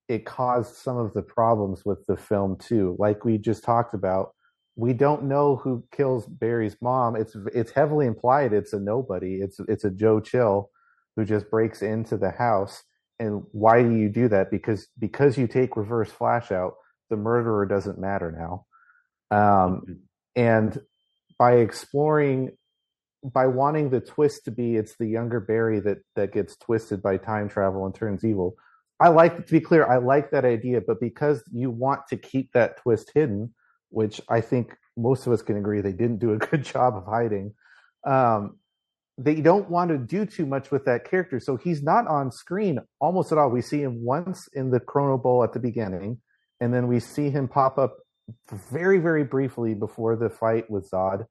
it caused some of the problems with the film too. Like we just talked about, we don't know who kills Barry's mom. It's it's heavily implied it's a nobody. It's it's a Joe Chill who just breaks into the house. And why do you do that? Because because you take Reverse Flash out, the murderer doesn't matter now. Um, mm-hmm. and by exploring, by wanting the twist to be it's the younger Barry that that gets twisted by time travel and turns evil. I like to be clear. I like that idea, but because you want to keep that twist hidden, which I think most of us can agree they didn't do a (laughs) good job of hiding. Um, they don't want to do too much with that character, so he's not on screen almost at all. We see him once in the Chrono Bowl at the beginning, and then we see him pop up very, very briefly before the fight with Zod,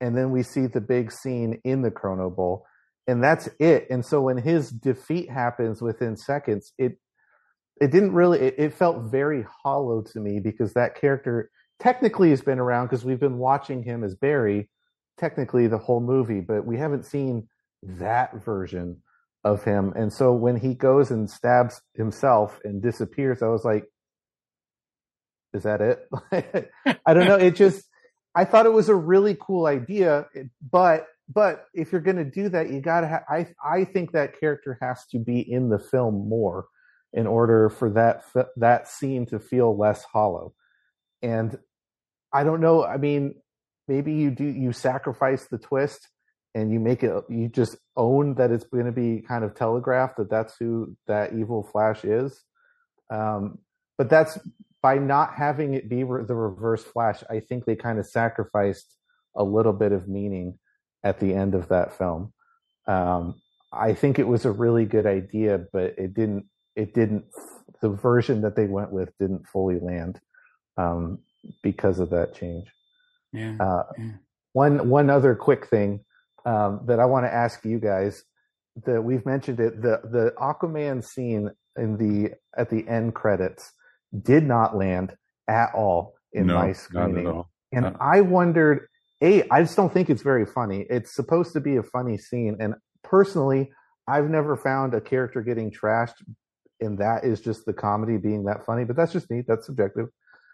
and then we see the big scene in the Chrono Bowl, and that's it. And so when his defeat happens within seconds, it it didn't really it, it felt very hollow to me because that character technically has been around because we've been watching him as Barry technically the whole movie, but we haven't seen that version of him. And so when he goes and stabs himself and disappears, I was like, is that it? (laughs) I don't know. It just, I thought it was a really cool idea, but, but if you're going to do that, you gotta have, I, I think that character has to be in the film more in order for that, that scene to feel less hollow. And I don't know. I mean, maybe you do you sacrifice the twist and you make it you just own that it's going to be kind of telegraphed that that's who that evil Flash is. Um, but that's by not having it be re- the reverse Flash. I think they kind of sacrificed a little bit of meaning at the end of that film. Um, I think it was a really good idea, but it didn't. It didn't. The version that they went with didn't fully land. Um, because of that change. Yeah. Uh, yeah. One one other quick thing um, that I want to ask you guys that we've mentioned it the the Aquaman scene in the at the end credits did not land at all in no, my screening, and uh I wondered. A, I just don't think it's very funny. It's supposed to be a funny scene, and personally, I've never found a character getting trashed, and that is just the comedy being that funny. But that's just me. That's subjective.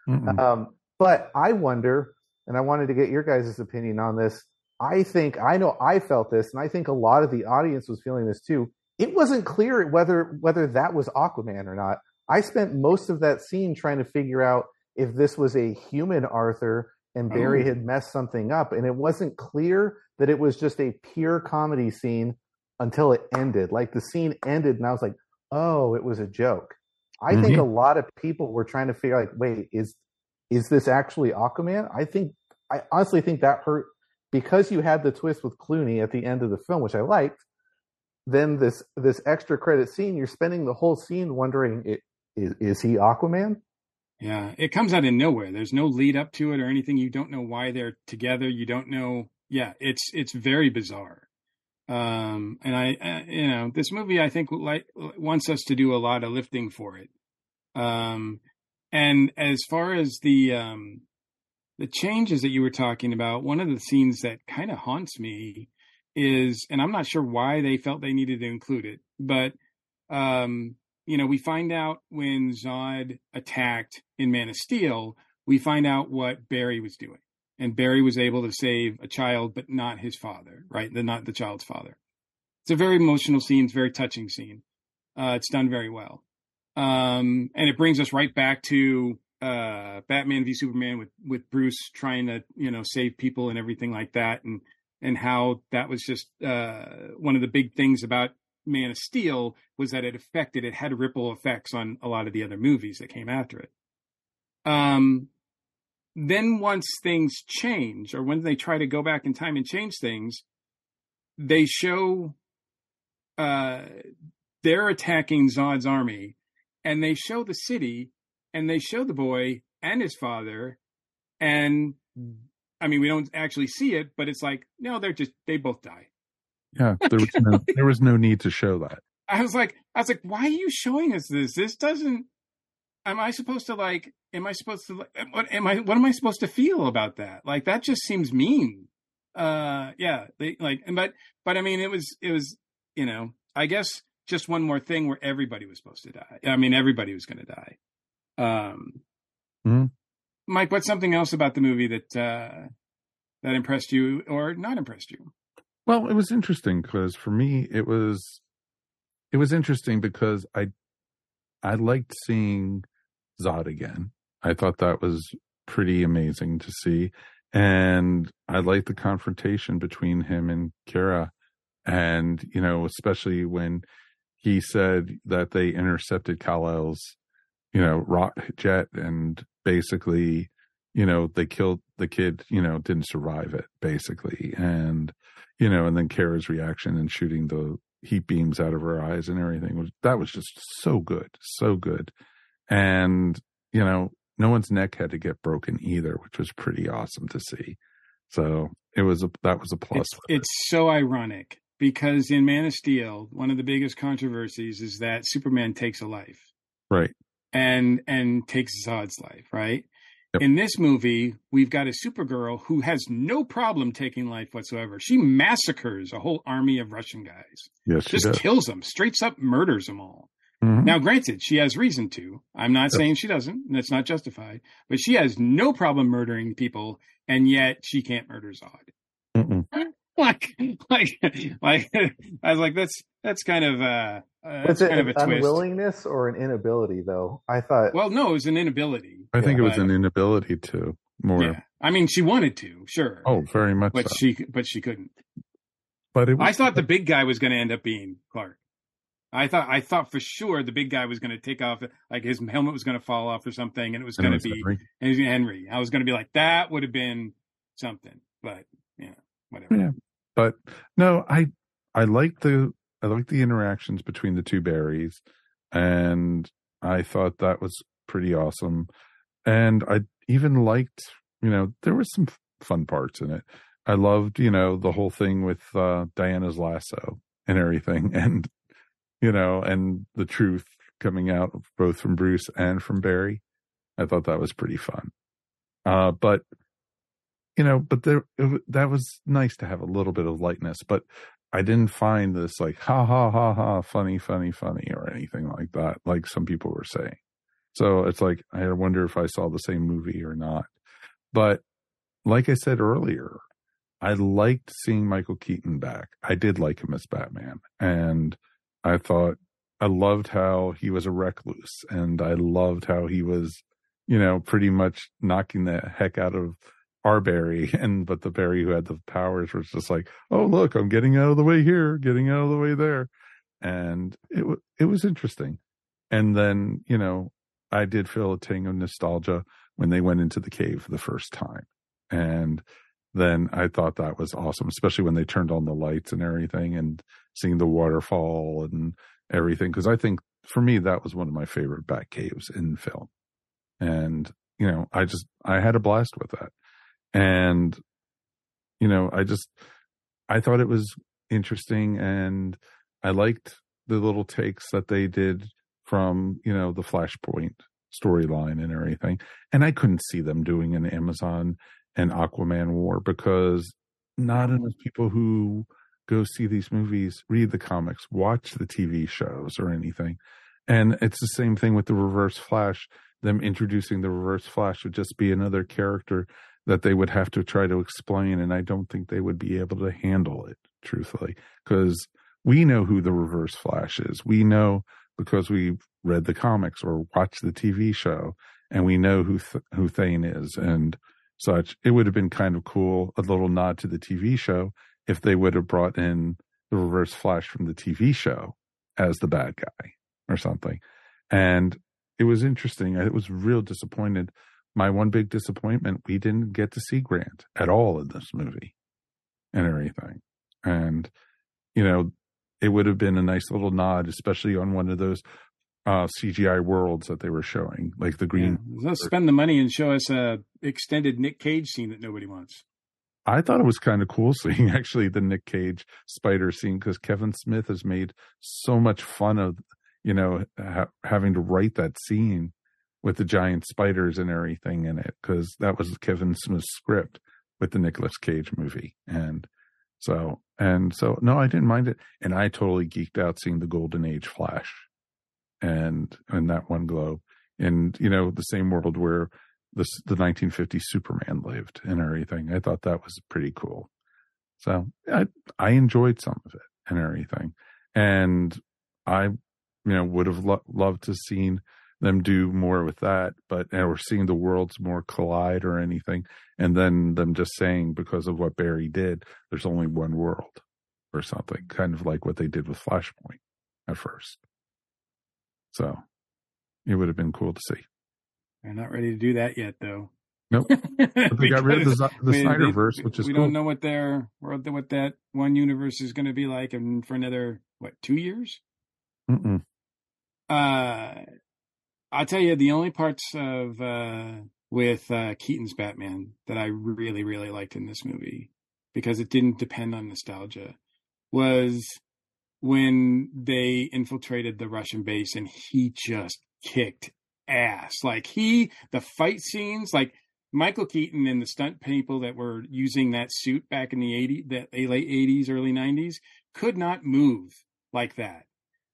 Um, but I wonder, and I wanted to get your guys' opinion on this. I think I know I felt this, and I think a lot of the audience was feeling this too. It wasn't clear whether whether that was Aquaman or not. I spent most of that scene trying to figure out if this was a human Arthur and Barry oh. had messed something up, and it wasn't clear that it was just a pure comedy scene until it ended. Like the scene ended, and I was like, "Oh, it was a joke." I mm-hmm. think a lot of people were trying to figure like, wait, is is this actually Aquaman? I think I honestly think that hurt because you had the twist with Clooney at the end of the film, which I liked. Then this this extra credit scene, you're spending the whole scene wondering, it, is is he Aquaman? Yeah, it comes out of nowhere. There's no lead up to it or anything. You don't know why they're together. You don't know. Yeah, it's it's very bizarre. Um, and I, uh, you know, this movie I think like wants us to do a lot of lifting for it. Um, and as far as the um, the changes that you were talking about, one of the scenes that kind of haunts me is, and I'm not sure why they felt they needed to include it, but um, you know, we find out when Zod attacked in Man of Steel, we find out what Barry was doing and Barry was able to save a child, but not his father, right? The not the child's father. It's a very emotional scene. It's a very touching scene. Uh, it's done very well. Um, and it brings us right back to uh, Batman v Superman with with Bruce trying to you know save people and everything like that, and and how that was just uh, one of the big things about Man of Steel was that it affected it had ripple effects on a lot of the other movies that came after it. Um, then once things change, or when they try to go back in time and change things, they show uh, they're attacking Zod's army, and they show the city, and they show the boy and his father, and I mean we don't actually see it, but it's like no, they're just they both die. Yeah, there was no, (laughs) there was no need to show that. I was like, I was like, why are you showing us this? This doesn't. Am I supposed to like? Am I supposed to? What am I? What am I supposed to feel about that? Like that just seems mean. Uh, yeah, they like, but but I mean, it was it was you know, I guess just one more thing where everybody was supposed to die. I mean, everybody was going to die. Um, mm-hmm. Mike, what's something else about the movie that uh, that impressed you or not impressed you? Well, it was interesting because for me, it was it was interesting because I I liked seeing Zod again. I thought that was pretty amazing to see, and I liked the confrontation between him and Kara, and you know, especially when he said that they intercepted Kal-El's, you know, rock jet and basically, you know, they killed the kid, you know, didn't survive it basically. And, you know, and then Kara's reaction and shooting the heat beams out of her eyes and everything was, that was just so good, so good. And, you know, no one's neck had to get broken either, which was pretty awesome to see. So it was a, that was a plus. It's, it's so ironic because in Man of Steel, one of the biggest controversies is that Superman takes a life, right, and and takes Zod's life, right. Yep. In this movie, we've got a Supergirl who has no problem taking life whatsoever. She massacres a whole army of Russian guys. Yes, just kills them, straight up murders them all. Mm-hmm. Now, granted, she has reason to. I'm not saying she doesn't. That's not justified. But she has no problem murdering people, and yet she can't murder Zod. Mm-mm. (laughs) like, like, (laughs) like, (laughs) I was like, that's that's kind of uh, uh that's was kind of a twist. unwillingness or an inability, though. I thought. Well, no, it was an inability. I think it was an inability to more. Yeah, I mean, she wanted to, sure. Oh, very much. But so. she, but she couldn't. But it was, I thought the big guy was going to end up being Clark. I thought I thought for sure the big guy was going to take off, like his helmet was going to fall off or something, and it was going to be Henry. Henry. I was going to be like, that would have been something, but yeah, whatever. Yeah, but no, I I like the I like the interactions between the two Barrys, and I thought that was pretty awesome, and I even liked you know there was some fun parts in it. I loved you know the whole thing with uh, Diana's lasso and everything, (laughs) and you know, and the truth coming out both from Bruce and from Barry. I thought that was pretty fun. Uh, but you know, but there it, that was nice to have a little bit of lightness. But I didn't find this like ha ha ha ha funny funny funny or anything like that, like some people were saying. So it's like I wonder if I saw the same movie or not. But like I said earlier, I liked seeing Michael Keaton back. I did like him as Batman, and I thought I loved how he was a recluse and I loved how he was, you know, pretty much knocking the heck out of our Barry. (laughs) And, but the Barry who had the powers was just like, oh, look, I'm getting out of the way here, getting out of the way there. And it, it was interesting. And then, you know, I did feel a ting of nostalgia when they went into the cave for the first time. And then I thought that was awesome, especially when they turned on the lights and everything and seeing the waterfall and everything. Cause I think for me, that was one of my favorite bat caves in film. And, you know, I just, I had a blast with that. And, you know, I just, I thought it was interesting and I liked the little takes that they did from, you know, the Flashpoint storyline and everything. And I couldn't see them doing an Amazon and Aquaman war because not enough people who go see these movies read the comics, watch the TV shows or anything. And it's the same thing with the Reverse Flash. Them introducing the Reverse Flash would just be another character that they would have to try to explain. And I don't think they would be able to handle it, truthfully, because we know who the Reverse Flash is. We know because we've read the comics or watched the TV show and we know who Th- who Thawne is and such. It would have been kind of cool, a little nod to the TV show if they would have brought in the Reverse Flash from the TV show as the bad guy or something. And it was interesting. I was real disappointed. My one big disappointment, we didn't get to see Grant at all in this movie and everything. And, you know, it would have been a nice little nod, especially on one of those uh, CGI worlds that they were showing, like the green. Yeah. Let's spend the money and show us a extended Nick Cage scene that nobody wants. I thought it was kind of cool (laughs) seeing actually the Nick Cage spider scene because Kevin Smith has made so much fun of, you know, ha- having to write that scene with the giant spiders and everything in it because that was Kevin Smith's script with the Nicolas Cage movie. And so, and so, no, I didn't mind it. And I totally geeked out seeing the Golden Age Flash and, and that one globe and, you know, the same world where the, the 1950 Superman lived and everything. I thought that was pretty cool. So I, I enjoyed some of it and everything. And I, you know, would have lo- loved to seen them do more with that, but and we're seeing the worlds more collide or anything, and then them just saying because of what Barry did, there's only one world or something, kind of like what they did with Flashpoint at first. So it would have been cool to see. They're not ready to do that yet, though. Nope. (laughs) But they got rid of the, the I mean, Snyderverse, they- which is we cool. don't know what their world, what that one universe is going to be like, and for another what two years. Mm-mm. Uh, I'll tell you the only parts of uh, with uh, Keaton's Batman that I really really liked in this movie because it didn't depend on nostalgia was when they infiltrated the Russian base and he just kicked ass. Like he the fight scenes like Michael Keaton and the stunt people that were using that suit back in the 80s, that late 80s, early 90s could not move like that.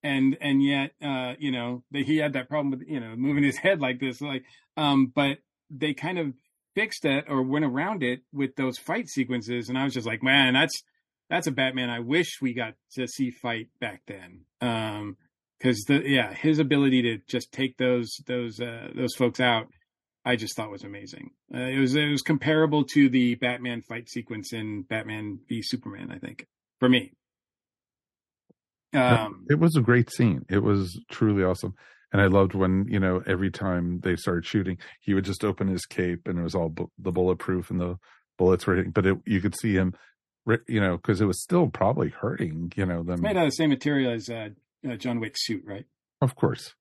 And, and yet, uh, you know, they, he had that problem with, you know, moving his (laughs) head like this, like, um, but they kind of fixed that or went around it with those fight sequences. And I was just like, man, that's, that's a Batman I wish we got to see fight back then. Um, cause the, yeah, his ability to just take those, those, uh, those folks out I just thought was amazing. Uh, it was it was comparable to the Batman fight sequence in Batman v Superman. I think for me. Um, it was a great scene. It was truly awesome. And I loved when, you know, every time they started shooting, he would just open his cape and it was all bu- the bulletproof and the bullets were hitting. But it, you could see him, you know, because it was still probably hurting, you know, them. it's made out of the same material as uh, uh, John Wick's suit, right? Of course.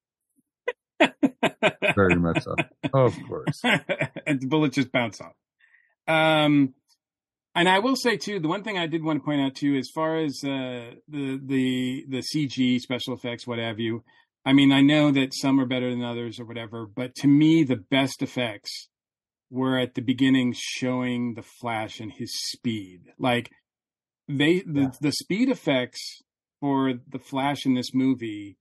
(laughs) Very much so. Of course. (laughs) and the bullets just bounce off. Um, and I will say too, the one thing I did want to point out too, as far as uh, the the the CG special effects, what have you. I mean, I know that some are better than others or whatever, but to me, the best effects were at the beginning showing the Flash and his speed. Like they the the speed effects for the Flash in this movie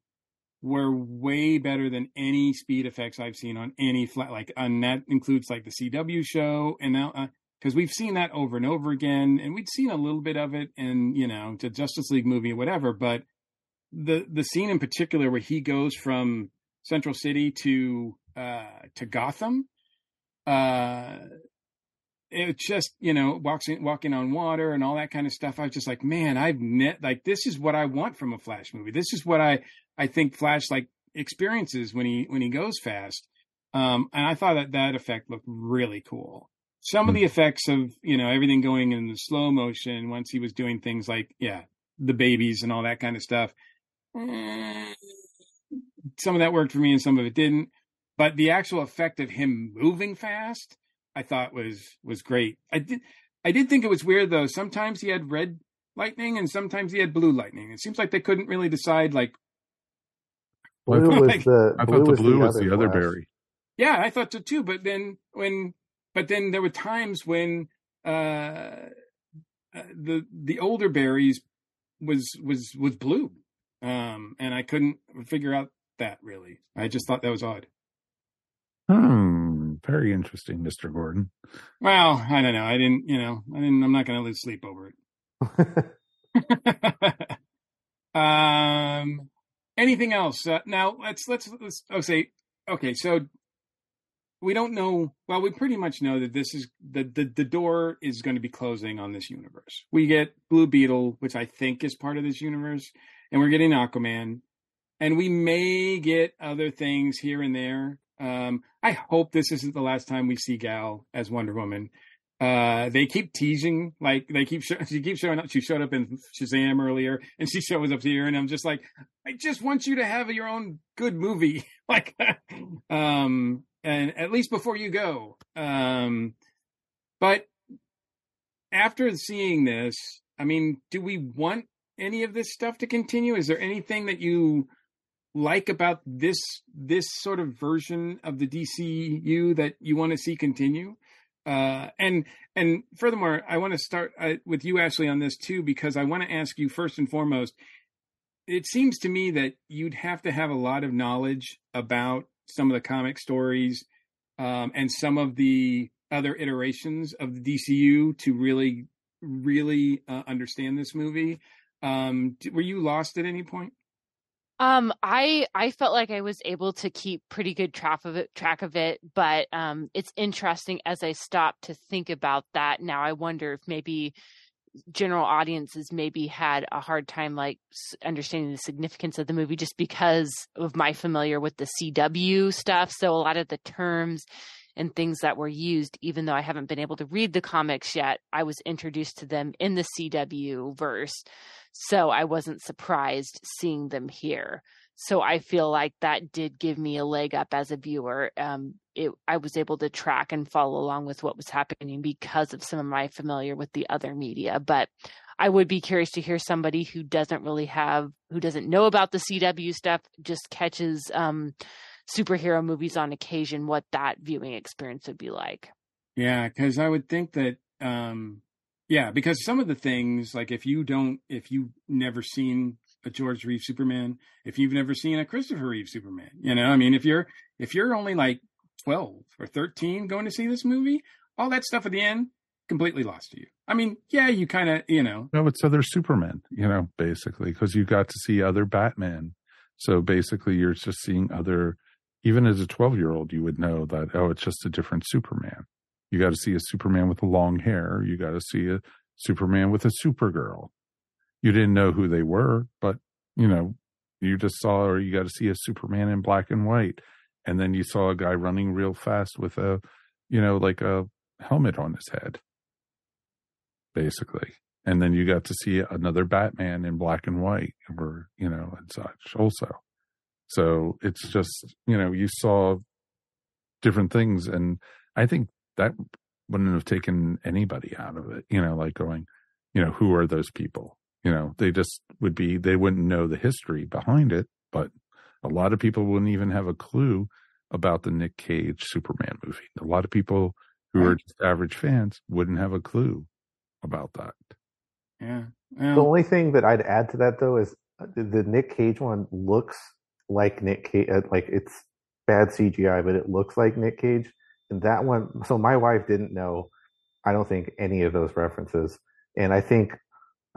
were way better than any speed effects I've seen on any flat. Like, and that includes like the CW show, and now because we've seen that over and over again, and we'd seen a little bit of it in you know the Justice League movie, or whatever. But the the scene in particular where he goes from Central City to uh to Gotham, uh. It just, you know, walking walking on water and all that kind of stuff. I was just like, man, I've net like this is what I want from a Flash movie. This is what I I think Flash like experiences when he when he goes fast. Um, and I thought that that effect looked really cool. Some of the effects of you know everything going in the slow motion once he was doing things like yeah the babies and all that kind of stuff. eh, Some of that worked for me and some of it didn't. But the actual effect of him moving fast, I thought was was great. I did I did think it was weird though. Sometimes he had red lightning and sometimes he had blue lightning. It seems like they couldn't really decide like Blue (laughs) was Like- the I blue thought the was blue was the other Flash. Barry. Yeah, I thought so too. But then when, but then there were times when uh, uh, the the older Barrys was was was blue, um, and I couldn't figure out that really. I just thought that was odd. Hmm. Very interesting, Mr. Gordon. Well, I don't know. I didn't, you know, I didn't. I'm not going to lose sleep over it. (laughs) um. anything else? Uh, now let's let's let's oh, say okay. So we don't know. Well, we pretty much know that this is the the the door is going to be closing on this universe. We get Blue Beetle, which I think is part of this universe, and we're getting Aquaman, and we may get other things here and there. Um, I hope this isn't the last time we see Gal as Wonder Woman. Uh, they keep teasing, like they keep sh- (laughs) she keeps showing up. She showed up in Shazam earlier, and she shows up here, and I'm just like, I just want you to have your own good movie, (laughs) like, (laughs) um, and at least before you go. Um, but after seeing this, I mean, do we want any of this stuff to continue? Is there anything that you like about this this sort of version of the DCU that you want to see continue? Uh, and and furthermore, I want to start uh, with you, Ashley, on this too, because I want to ask you first and foremost. It seems to me that you'd have to have a lot of knowledge about some of the comic stories um, and some of the other iterations of the DCU to really, really uh, understand this movie. Um, were you lost at any point? Um, I I felt like I was able to keep pretty good track of it, track of it, but um, it's interesting as I stop to think about that. Now I wonder if maybe general audiences maybe had a hard time like understanding the significance of the movie just because of my familiar with the CW stuff. So a lot of the terms and things that were used, even though I haven't been able to read the comics yet, I was introduced to them in the CW verse. So I wasn't surprised seeing them here. So I feel like that did give me a leg up as a viewer. Um, it, I was able to track and follow along with what was happening because of some of my familiar with the other media. But I would be curious to hear somebody who doesn't really have, who doesn't know about the CW stuff, just catches um, superhero movies on occasion, what that viewing experience would be like. Yeah, because I would think that um, yeah, because some of the things, like if you don't, if you've never seen a George Reeves Superman, if you've never seen a Christopher Reeve Superman, you know, I mean, if you're if you're only like twelve or thirteen going to see this movie, all that stuff at the end completely lost to you. I mean, yeah, you kind of, you know, no, it's other Superman, you know, basically, because you got to see other Batman. So basically, you're just seeing other. Even as a twelve year old, you would know that oh, it's just a different Superman. You got to see a Superman with long hair. You got to see a Superman with a Supergirl. You didn't know who they were, but you know, you just saw, or you got to see a Superman in black and white, and then you saw a guy running real fast with a, you know, like a helmet on his head, basically. And then you got to see another Batman in black and white, or you know, and such also. So it's just, you know, you saw different things, and I think that wouldn't have taken anybody out of it. You know, like going, you know, who are those people? You know, they just would be, they wouldn't know the history behind it, but a lot of people wouldn't even have a clue about the Nick Cage Superman movie. A lot of people who are just average fans wouldn't have a clue about that. Yeah. Well, the only thing that I'd add to that though is uh, the Nick Cage one looks like Nick Cage, uh, like it's bad CGI, but it looks like Nick Cage and that one so my wife didn't know i don't think any of those references and i think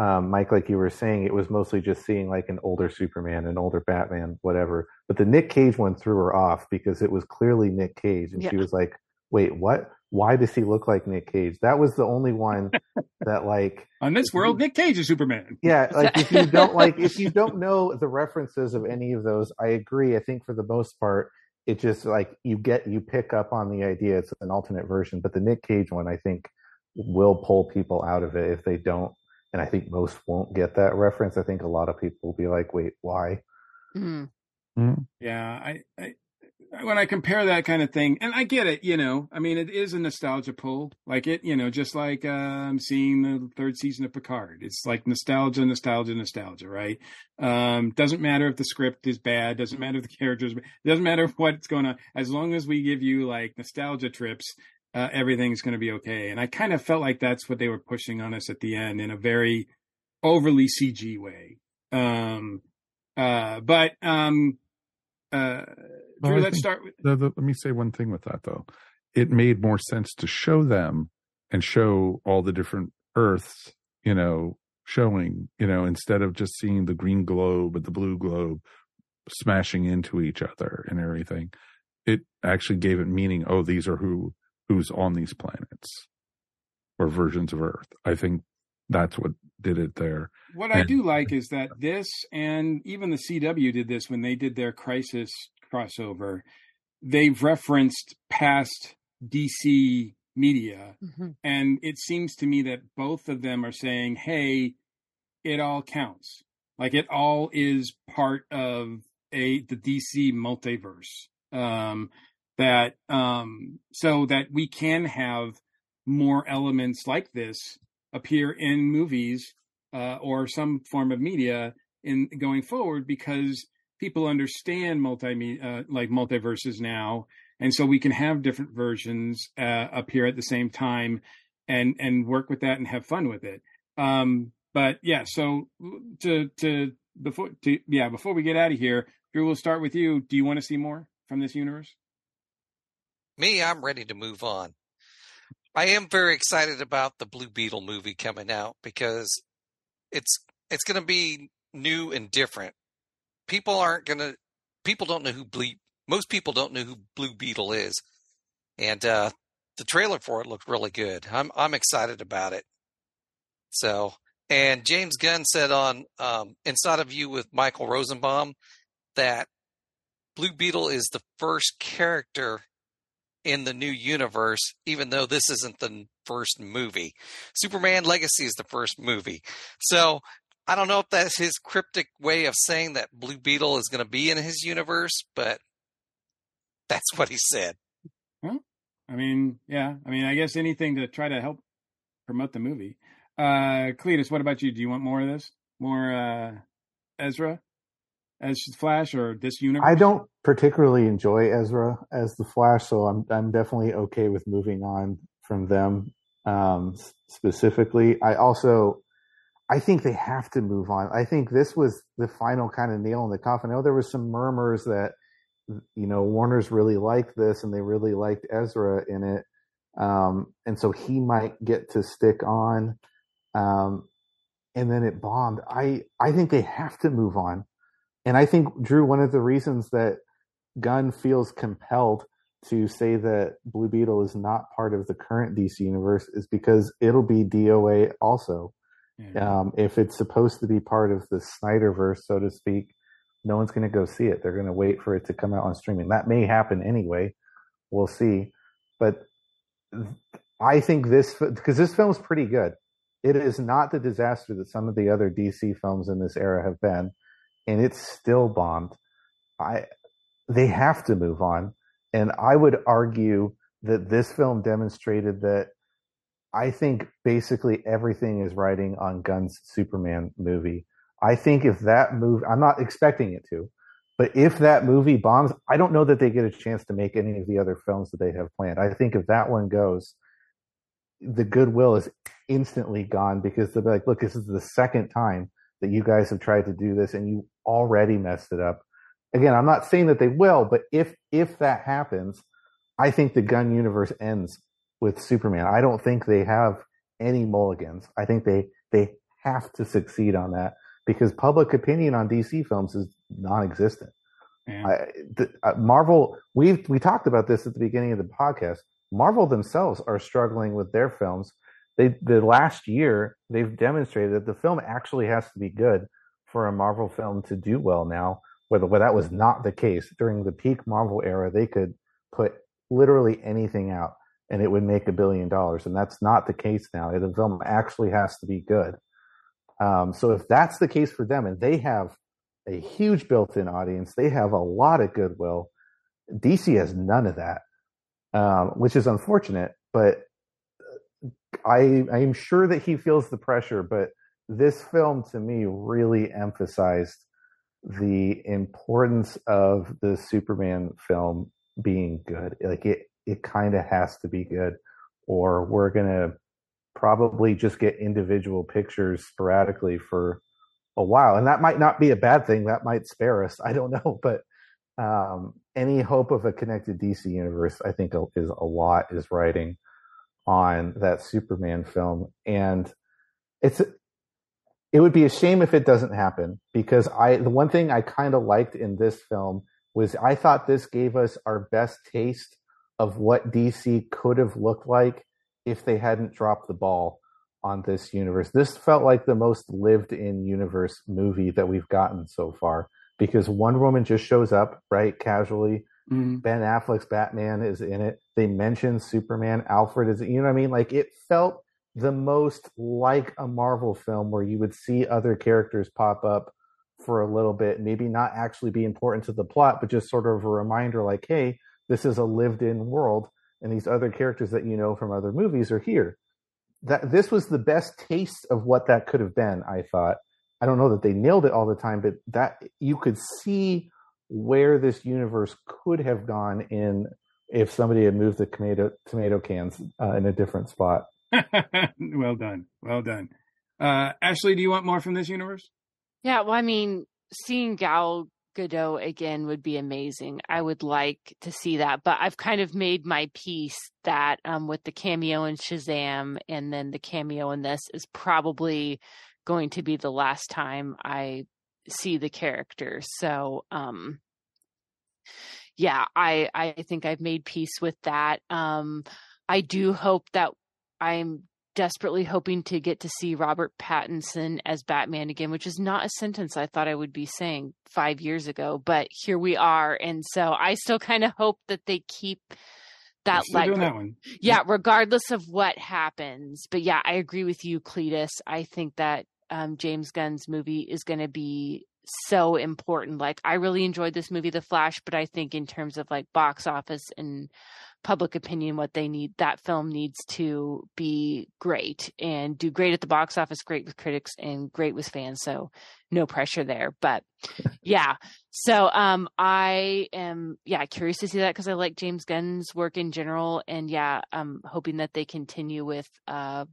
um, mike like you were saying it was mostly just seeing like an older superman an older batman whatever. But the nick cage one threw her off because it was clearly nick cage and yeah. she was like wait what? Why does he look like nick cage? That was the only one (laughs) that like on this world nick cage is superman. Yeah like if you (laughs) don't like if you don't know the references of any of those i agree. I think for the most part it just like you get you pick up on the idea. It's an alternate version but the nick cage one i think will pull people out of it if they don't and i think most won't get that reference i think a lot of people will be like wait why mm-hmm. Mm-hmm. yeah I, I when I compare that kind of thing, and I get it, you know, I mean, it is a nostalgia pull. Like it, you know, just like um, seeing the third season of Picard. It's like nostalgia, nostalgia, nostalgia, right? Um, doesn't matter if the script is bad, doesn't matter if the characters, doesn't matter (laughs) what's going on. As long as we give you like nostalgia trips, uh, everything's going to be okay. And I kind of felt like that's what they were pushing on us at the end in a very overly CG way. Um, uh, but um, uh, Drew, let's start with. The, the, let me say one thing with that though. It made more sense to show them and show all the different Earths, you know, showing, you know, instead of just seeing the green globe and the blue globe, smashing into each other and everything. It actually gave it meaning. Oh, these are who who's on these planets or versions of Earth. I think that's what did it there. What and, I do like is that this and even the CW did this when they did their Crisis crossover. They've referenced past DC media, mm-hmm. and it seems to me that both of them are saying, "Hey, it all counts. Like it all is part of a the DC multiverse." Um, that um, so that we can have more elements like this appear in movies uh, or some form of media in going forward because people understand multi uh, like multiverses now. And so we can have different versions uh, appear at the same time and and work with that and have fun with it. Um, but yeah so to to before to yeah before we get out of here drew we'll start with you. Do you want to see more from this universe me i'm ready to move on I am very excited about the Blue Beetle movie coming out because it's it's going to be new and different. People aren't going to people don't know who Blue most people don't know who Blue Beetle is. And uh the trailer for it looked really good. I'm I'm excited about it. So, and James Gunn said on um, Inside of You with Michael Rosenbaum that Blue Beetle is the first character in the new universe, even though this isn't the first movie. Superman Legacy is the first movie. So I don't know if that's his cryptic way of saying that Blue Beetle is going to be in his universe, but that's what he said. Well, I mean, yeah. I mean, I guess anything to try to help promote the movie. Uh Cletus, what about you? Do you want more of this? More uh Ezra? As Flash or this universe? I don't particularly enjoy Ezra as the Flash, so I'm I'm definitely okay with moving on from them. Um, specifically, I also I think they have to move on. I think this was the final kind of nail in the coffin. I know there was some murmurs that you know Warner's really liked this and they really liked Ezra in it, um, and so he might get to stick on. Um, and then it bombed. I I think they have to move on and I think Drew, one of the reasons that Gunn feels compelled to say that Blue Beetle is not part of the current DC universe is because it'll be DOA also. Mm-hmm. Um, if it's supposed to be part of the Snyderverse, so to speak, no one's going to go see it. They're going to wait for it to come out on streaming. That may happen anyway. We'll see. But I think this because this film's pretty good. It is not the disaster that some of the other DC films in this era have been and it's still bombed. I they have to move on, and I would argue that this film demonstrated that. I think basically everything is riding on Gunn's Superman movie. I think if that move, I'm not expecting it to, but if that movie bombs, I don't know that they get a chance to make any of the other films that they have planned. I think if that one goes, the goodwill is instantly gone because they're like, look, this is the second time that you guys have tried to do this and you already messed it up. Again, I'm not saying that they will, but if if that happens, I think the Gunn universe ends with Superman. I don't think they have any mulligans. I think they they have to succeed on that because public opinion on DC films is non-existent. I, the, uh, Marvel, we we talked about this at the beginning of the podcast. Marvel themselves are struggling with their films they the last year they've demonstrated that the film actually has to be good for a Marvel film to do well now. Whether where that was not the case during the peak Marvel era, they could put literally anything out and it would make a billion dollars, and that's not the case now. The film actually has to be good. Um, so if that's the case for them, and they have a huge built-in audience, they have a lot of goodwill. DC has none of that, um, which is unfortunate. But I I'm sure that he feels the pressure, but this film to me really emphasized the importance of the Superman film being good. Like it it kind of has to be good or we're going to probably just get individual pictures sporadically for a while. And that might not be a bad thing. That might spare us. I don't (laughs) know, but um, any hope of a connected DC universe, I think is a lot is writing on that Superman film, and it's it would be a shame if it doesn't happen because I the one thing I kind of liked in this film was I thought this gave us our best taste of what DC could have looked like if they hadn't dropped the ball on this universe. This felt like the most lived in universe movie that we've gotten so far because Wonder Woman just shows up, right, casually. Mm-hmm. Ben Affleck's Batman is in it. They mention Superman. Alfred is, you know what I mean? Like it felt the most like a Marvel film where you would see other characters pop up for a little bit, maybe not actually be important to the plot, but just sort of a reminder like, hey, this is a lived in world and these other characters that you know from other movies are here. That this was the best taste of what that could have been, I thought. I don't know that they nailed it all the time, but that you could see where this universe could have gone in if somebody had moved the tomato tomato cans uh, in a different spot. (laughs) well done, well done. Uh, Ashley, do you want more from this universe? Yeah, well, I mean, seeing Gal Gadot again would be amazing. I would like to see that, but I've kind of made my peace that um, with the cameo in Shazam and then the cameo in this is probably going to be the last time I see the character. So, um, yeah, I I think I've made peace with that. Um, I do hope that I'm desperately hoping to get to see Robert Pattinson as Batman again, which is not a sentence I thought I would be saying five years ago, but here we are. And so I still kind of hope that they keep that like that one. yeah, regardless of what happens. But yeah, I agree with you, Cletus. I think that um, James Gunn's movie is going to be so important. Like, I really enjoyed this movie, The Flash, but I think in terms of like box office and public opinion, what they need, that film needs to be great and do great at the box office, great with critics, and great with fans. So, no pressure there. But (laughs) yeah, so um, I am yeah curious to see that because I like James Gunn's work in general, and yeah, I'm hoping that they continue with uh,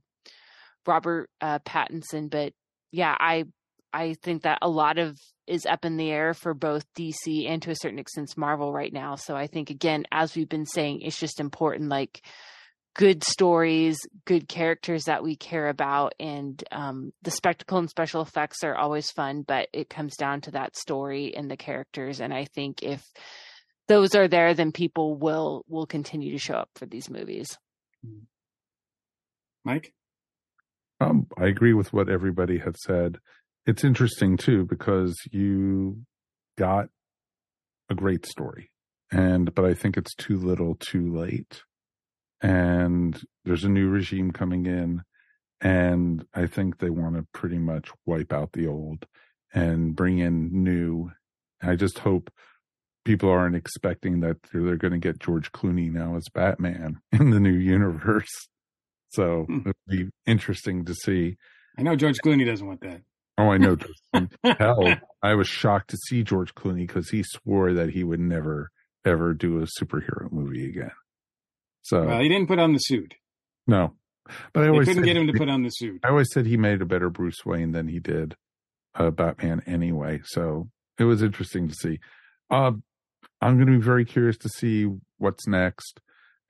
Robert uh, Pattinson. But yeah, I I think that a lot of is up in the air for both DC and to a certain extent Marvel right now. So I think again, as we've been saying, it's just important like good stories, good characters that we care about, and um, the spectacle and special effects are always fun, but it comes down to that story and the characters. And I think if those are there, then people will will continue to show up for these movies. Mike? Um, I agree with what everybody had said. It's interesting too because you got a great story, and but I think it's too little, too late. And there's a new regime coming in, and I think they want to pretty much wipe out the old and bring in new. I just hope people aren't expecting that they're, they're going to get George Clooney now as Batman (laughs) in the new universe. So hmm. it'll be interesting to see. I know George Clooney doesn't want that. Oh, I know. Hell, (laughs) I was shocked to see George Clooney because he swore that he would never ever do a superhero movie again. So Well, he didn't put on the suit. no, but I always couldn't get him to he- put on the suit. I always said he made a better Bruce Wayne than he did uh, Batman anyway. So it was interesting to see. Uh, I'm going to be very curious to see what's next,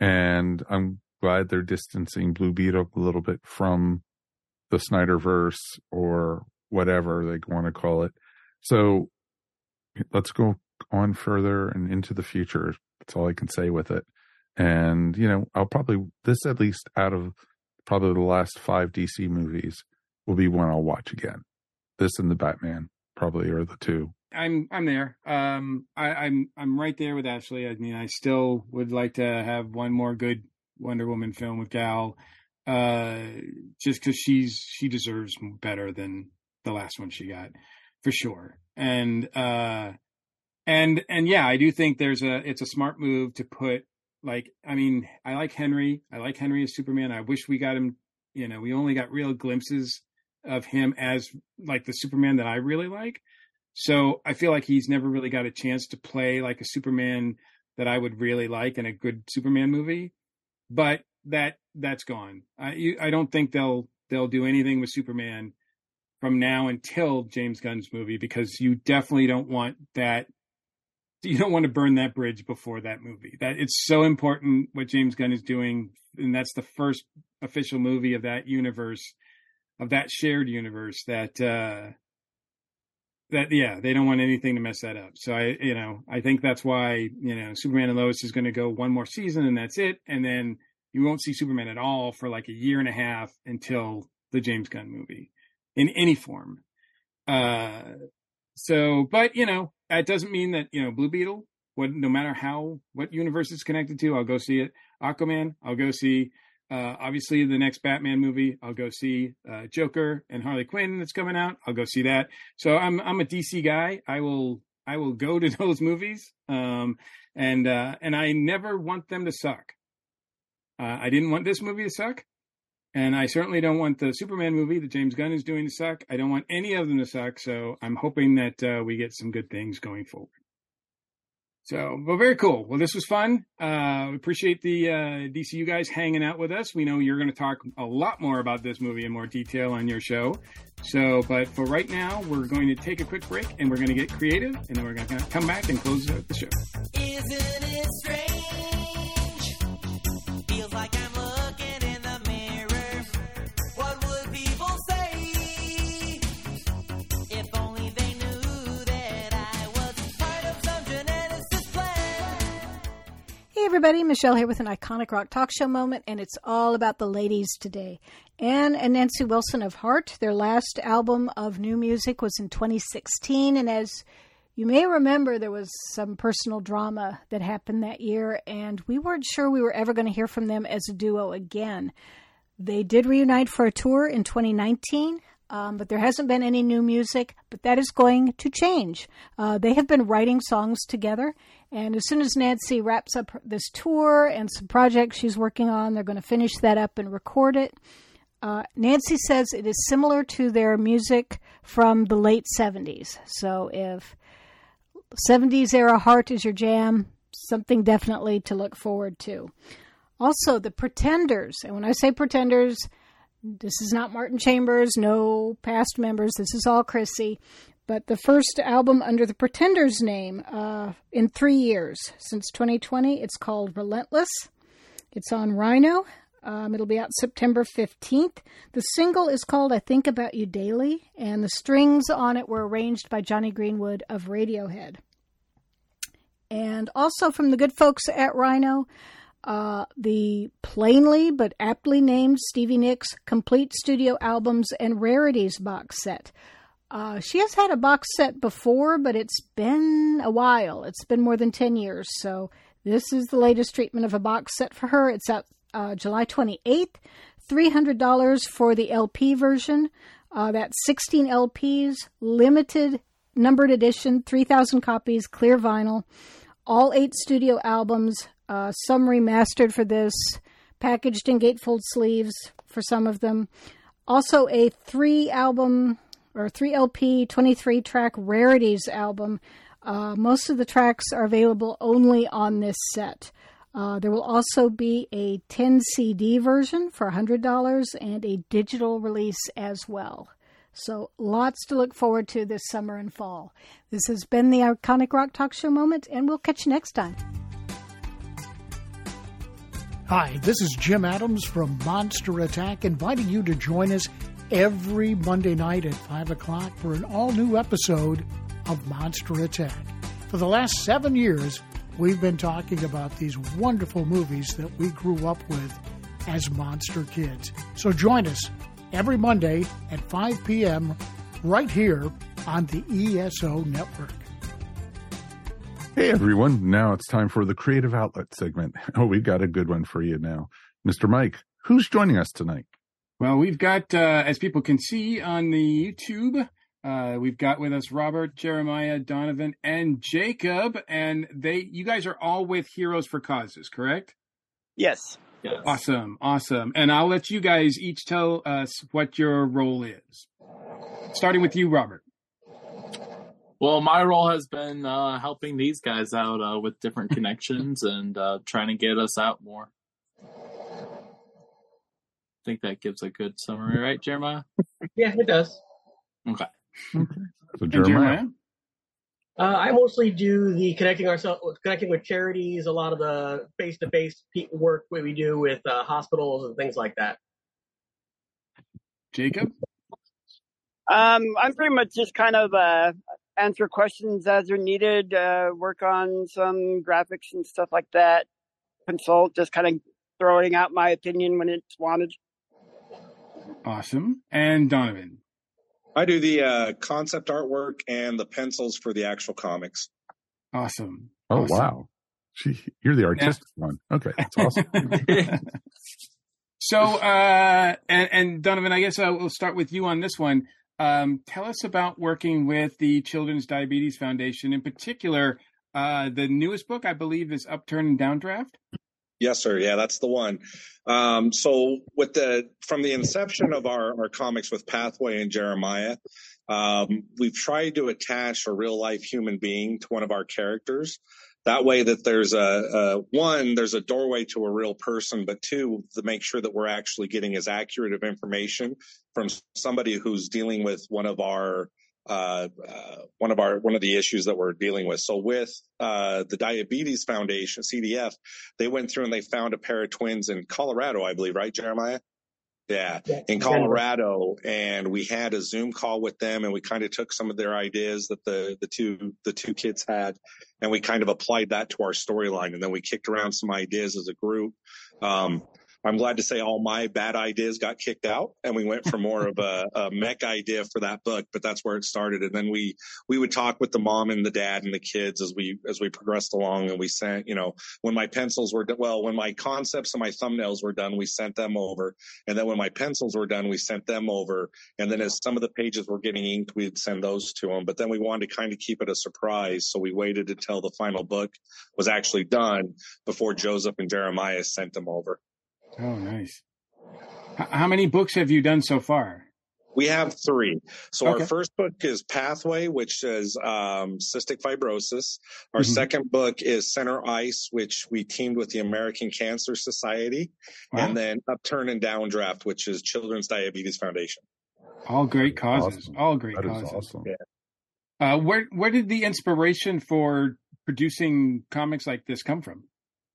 and I'm glad they're distancing Blue Beetle a little bit from the Snyderverse or whatever they want to call it. So let's go on further and into the future. That's all I can say with it. And you know, I'll probably this at least out of probably the last five DC movies will be one I'll watch again. This and the Batman probably are the two. I'm I'm there. Um, I, I'm I'm right there with Ashley. I mean, I still would like to have one more good Wonder Woman film with Gal, uh, just because she's she deserves better than the last one she got, for sure. And uh, and and yeah, I do think there's a it's a smart move to put like I mean I like Henry. I like Henry as Superman. I wish we got him. You know, we only got real glimpses of him as like the Superman that I really like. So I feel like he's never really got a chance to play like a Superman that I would really like in a good Superman movie. But that that's gone. I you, I don't think they'll they'll do anything with Superman from now until James Gunn's movie because you definitely don't want that you don't want to burn that bridge before that movie. That it's so important what James Gunn is doing and that's the first official movie of that universe of that shared universe that uh, that yeah they don't want anything to mess that up. So I you know I think that's why you know Superman and Lois is going to go one more season and that's it, and then you won't see Superman at all for like a year and a half until the James Gunn movie in any form. Uh, so, but you know, that doesn't mean that you know Blue Beetle. What, no matter how what universe it's connected to, I'll go see it. Aquaman, I'll go see. Uh, obviously, the next Batman movie, I'll go see. Uh, Joker and Harley Quinn that's coming out, I'll go see that. So I'm I'm a DC guy. I will I will go to (laughs) those movies. Um, and uh, and I never want them to suck. Uh, I didn't want this movie to suck. And I certainly don't want the Superman movie that James Gunn is doing to suck. I don't want any of them to suck. So I'm hoping that uh, we get some good things going forward. So, but very cool. Well, this was fun. Uh, appreciate the uh, DCU guys hanging out with us. We know you're going to talk a lot more about this movie in more detail on your show. So, but for right now, we're going to take a quick break and we're going to get creative, and then we're going to come back and close out the show. Everybody, Michelle here with an iconic rock talk show moment, and it's all about the ladies today. Ann and Nancy Wilson of Heart, their last album of new music was in 2016, and as you may remember, there was some personal drama that happened that year, and we weren't sure we were ever going to hear from them as a duo again. They did reunite for a tour in 2019, um, but there hasn't been any new music, but that is going to change. Uh, they have been writing songs together, and as soon as Nancy wraps up this tour and some projects she's working on, they're going to finish that up and record it. Uh, Nancy says it is similar to their music from the late 70s. So if 70s era heart is your jam, something definitely to look forward to. Also, the Pretenders, and when I say Pretenders, this is not Martin Chambers, no past members, this is all Chrissie. But the first album under the Pretenders name uh, in three years since 2020, it's called Relentless. It's on Rhino. Um, it'll be out September 15th. The single is called I Think About You Daily, and the strings on it were arranged by Jonny Greenwood of Radiohead. And also from the good folks at Rhino, uh, the plainly but aptly named Stevie Nicks Complete Studio Albums and Rarities box set. Uh, she has had a box set before, but it's been a while. It's been more than 10 years. So this is the latest treatment of a box set for her. It's out uh, July 28th. $300 for the LP version. Uh, that's 16 LPs, limited numbered edition, 3,000 copies, clear vinyl. All eight studio albums, uh, some remastered for this, packaged in gatefold sleeves for some of them. Also, a three album or three LP, 23 track rarities album. Uh, most of the tracks are available only on this set. Uh, there will also be a 10 CD version for $100 and a digital release as well. So, lots to look forward to this summer and fall. This has been the Iconic Rock Talk Show moment, and we'll catch you next time. Hi, this is Jim Adams from Monster Attack, inviting you to join us every Monday night at 5 o'clock for an all new episode of Monster Attack. For the last seven years, we've been talking about these wonderful movies that we grew up with as monster kids. So join us every Monday at 5 p.m. right here on the ESO Network. Hey everyone, now it's time for the creative outlet segment. (laughs) Oh, we've got a good one for you now. Mr. Mike, who's joining us tonight? Well, we've got, uh, as people can see on the YouTube, uh, we've got with us Robert, Jeremiah, Donovan, and Jacob, and they, you guys are all with Heroes for Causes, correct? Yes. Awesome, awesome. And I'll let you guys each tell us what your role is. Starting with you, Robert. Well, my role has been uh, helping these guys out uh, with different (laughs) connections and uh, trying to get us out more. I think that gives a good summary, right, Jeremiah? (laughs) Yeah, it does. Okay. So Jeremiah? Uh, I mostly do the connecting ourselves, connecting with charities, a lot of the face-to-face work that we do with uh, hospitals and things like that. Jacob? Um, I'm pretty much just kind of uh, answer questions as they're needed, uh, work on some graphics and stuff like that, consult, just kind of throwing out my opinion when it's wanted. Awesome. And Donovan. I do the uh, concept artwork and the pencils for the actual comics. Awesome. Oh Awesome. wow, Gee, you're the artistic one. Okay, that's awesome. (laughs) (laughs) So, uh, and, and Donovan, I guess uh, we'll start with you on this one. Um, tell us about working with the Children's Diabetes Foundation, in particular. Uh, the newest book, I believe, is Upturn and Downdraft. Yes, sir. Yeah, that's the one. Um, so with the from the inception of our, our comics with Pathway and Jeremiah, um, we've tried to attach a real life human being to one of our characters. That way, that there's a, a one, there's a doorway to a real person, but two, to make sure that we're actually getting as accurate of information from somebody who's dealing with one of our uh, uh, one of our one of the issues that we're dealing with. So with uh, the Diabetes Foundation (CDF), they went through and they found a pair of twins in Colorado, I believe, right, Jeremiah? Yeah, in Colorado, and we had a Zoom call with them, and we kind of took some of their ideas that the the two the two kids had, and we kind of applied that to our storyline, and then we kicked around some ideas as a group. Um, I'm glad to say all my bad ideas got kicked out and we went for more of a, a mech idea for that book, but that's where it started. And then we, we would talk with the mom and the dad and the kids as we, as we progressed along and we sent, you know, when my pencils were, well, when my concepts and my thumbnails were done, we sent them over. And then when my pencils were done, we sent them over. And then as some of the pages were getting inked, we'd send those to them. But then we wanted to kind of keep it a surprise. So we waited until the final book was actually done before Joseph and Jeremiah sent them over. Oh, nice. H- how many books have you done so far? We have three. So Okay. our first book is Pathway, which is um, cystic fibrosis. Our Mhm. second book is Center Ice, which we teamed with the American Cancer Society, Wow. and then Upturn and Downdraft, which is Children's Diabetes Foundation. All great causes. All great That is causes. awesome. Uh, where where did the inspiration for producing comics like this come from?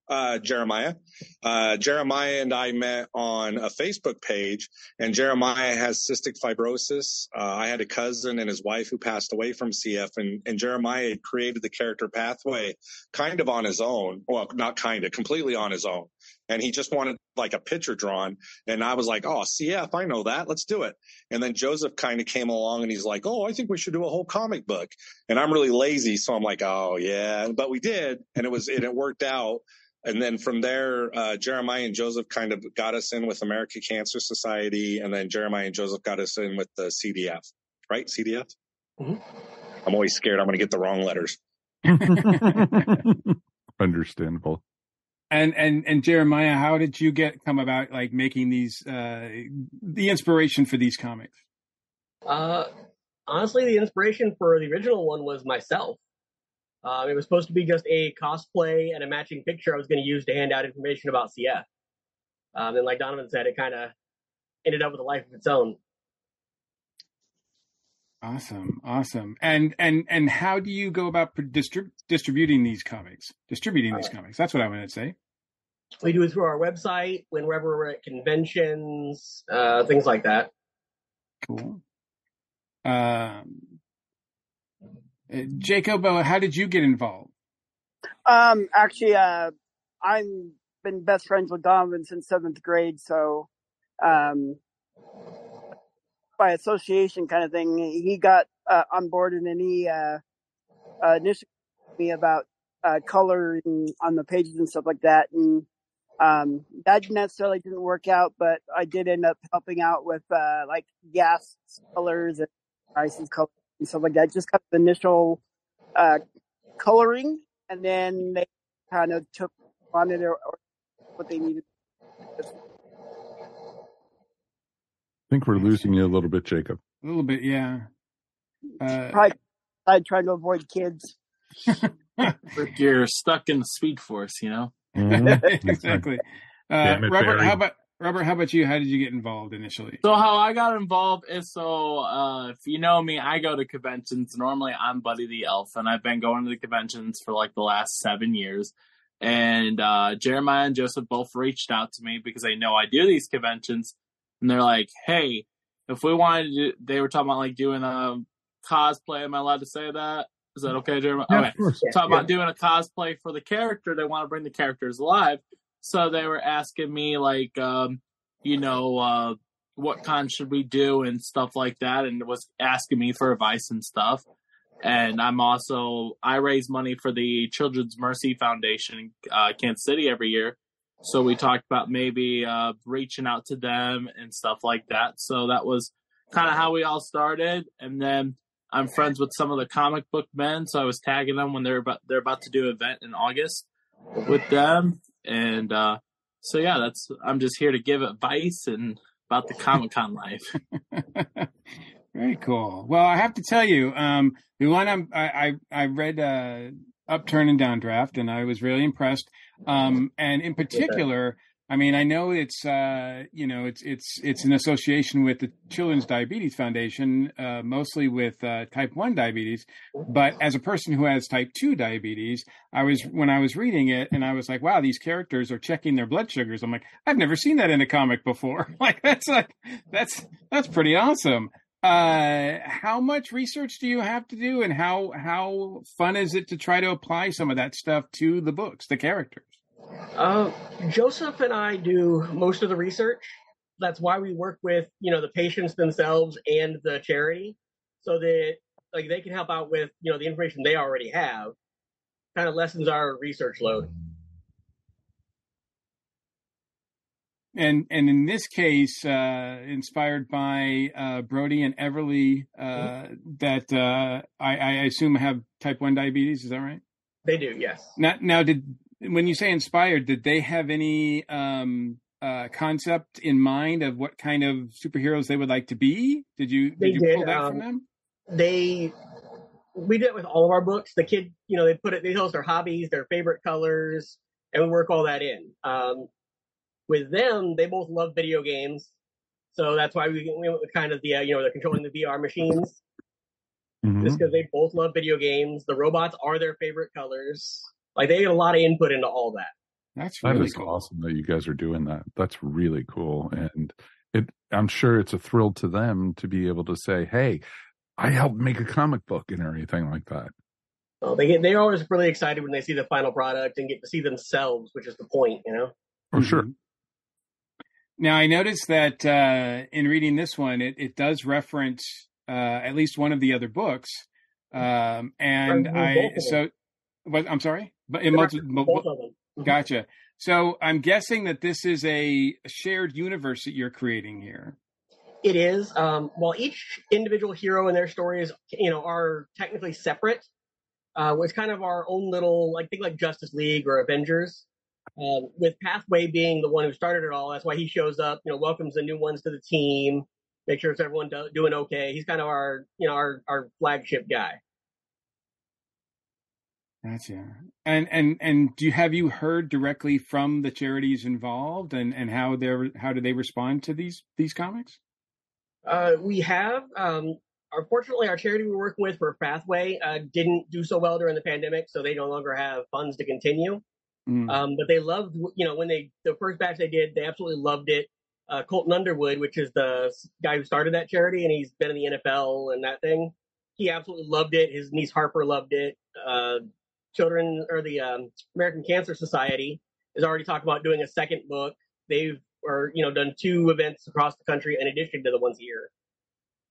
Uh, Jeremiah. Uh, Jeremiah and I met on a Facebook page, and Jeremiah has cystic fibrosis. Uh, I had a cousin and his wife who passed away from CF, and, and Jeremiah created the character Pathway kind of on his own. Well, not kind of, completely on his own. And he just wanted like a picture drawn. And I was like, oh, CF, I know that. Let's do it. And then Joseph kind of came along and he's like, oh, I think we should do a whole comic book. And I'm really lazy. So I'm like, oh, yeah. But we did. And it was, and it worked out. And then from there, uh, Jeremiah and Joseph kind of got us in with American Cancer Society. And then Jeremiah and Joseph got us in with the CDF, right? CDF? I'm always scared I'm going to get the wrong letters. (laughs) Understandable. And and and Jeremiah, how did you get come about like making these uh, the inspiration for these comics? Uh, honestly, the inspiration for the original one was myself. Um, it was supposed to be just a cosplay and a matching picture I was going to use to hand out information about CF. Um, and like Donovan said, it kind of ended up with a life of its own. Awesome, awesome. And and and how do you go about distrib- distributing these comics? Distributing these comics. That's what I wanted to say. We do it through our website, whenever we're at conventions, uh, things like that. Cool. Um, uh, Jacob, how did you get involved? Um, actually, uh, I've been best friends with Donovan since seventh grade, so um, by association kind of thing, he got uh, on board and then he uh, uh, initially me about uh, coloring on the pages and stuff like that, and um, that necessarily didn't work out, but I did end up helping out with uh, like gas colors and ices colors and stuff like that. Just kind of initial uh, coloring, and then they kind of took on it or, or what they needed. I think we're losing you a little bit, Jacob. A little bit, yeah. Uh, Probably I tried to avoid kids. (laughs) You're stuck in the Speed Force, you know. (laughs) exactly. Uh, it, Robert, Barry. how about Robert? How about you? How did you get involved initially? So how I got involved is so uh, if you know me, I go to conventions. Normally, I'm Buddy the Elf, and I've been going to the conventions for like the last seven years. And uh, Jeremiah and Joseph both reached out to me because they know I do these conventions, and they're like, "Hey, if we wanted to, they were talking about like doing a cosplay. Am I allowed to say that? Is that okay, Jeremiah? Yeah, okay. Talking Yeah. about doing a cosplay for the character. They want to bring the characters alive. So they were asking me like, um, you know, uh, what con should we do and stuff like that, and was asking me for advice and stuff. And I'm also I raise money for the Children's Mercy Foundation in uh, Kansas City every year. So we talked about maybe uh, reaching out to them and stuff like that. So that was kind of how we all started. And then I'm friends with some of the comic book men, so I was tagging them when they're about they're about to do an event in August with them. And uh, so yeah, that's I'm just here to give advice and about the (laughs) Comic Con life. (laughs) Very cool. Well, I have to tell you, um, the one I'm, I, I, I read, uh, Upturn and Downdraft and I was really impressed. Um, and in particular, I mean, I know it's, uh, you know, it's, it's, it's an association with the Children's Diabetes Foundation, uh, mostly with, uh, type 1 diabetes. But as a person who has type 2 diabetes, I was, when I was reading it and I was like, wow, these characters are checking their blood sugars. I'm like, I've never seen that in a comic before. (laughs) like, that's like, that's, that's pretty awesome. Uh, how much research do you have to do and how, how fun is it to try to apply some of that stuff to the books, the characters? Uh, Joseph and I do most of the research. That's why we work with you know the patients themselves and the charity, so that like they can help out with you know the information they already have. Kind of lessens our research load. and and in this case, uh, inspired by uh, Brody and Everly, uh, that uh, I, I assume have type one diabetes. Is that right? They do, yes. Now, now, did when you say inspired, did they have any um, uh, concept in mind of what kind of superheroes they would like to be? Did you did They you did. pull that from um, them? They we do it with all of our books. The kid, you know, they put it. They tell us their hobbies, their favorite colors, and we work all that in. Um, with them, they both love video games, so that's why we, we went with kind of the uh, you know they're controlling the VR machines. Mm-hmm. Just because they both love video games, the robots are their favorite colors. Like they get a lot of input into all that. That's That really is cool. awesome that you guys are doing that. That's really cool, and it. I'm sure it's a thrill to them to be able to say, "Hey, I helped make a comic book" and everything like that. So they get they're always really excited when they see the final product and get to see themselves, which is the point, you know. Oh, sure. Now, I noticed that uh, in reading this one, it, it does reference uh, at least one of the other books, um, and I both of them. so. What, I'm sorry, but in multi- reference both of them. Mhm. Gotcha. So I'm guessing that this is a shared universe that you're creating here. It is. Um, while each individual hero and their stories, you know, are technically separate, uh, it's kind of our own little, like think like Justice League or Avengers. Um, with Pathway being the one who started it all, that's why he shows up. You know, welcomes the new ones to the team, make sure it's everyone do- doing okay. He's kind of our, you know, our our flagship guy. Gotcha. And and and do you have you heard directly from the charities involved and and how they're how do they respond to these these comics? Uh, we have. Um, unfortunately, our charity we're working with for Pathway uh, didn't do so well during the pandemic, so they no longer have funds to continue. Mm. Um, but they loved, you know, when they the first batch they did, they absolutely loved it. Uh, Colton Underwood, which is the guy who started that charity, and he's been in the NFL and that thing. He absolutely loved it. His niece Harper loved it. Uh, Children or the um, American Cancer Society is already talking about doing a second book. They've or you know done two events across the country in addition to the ones here.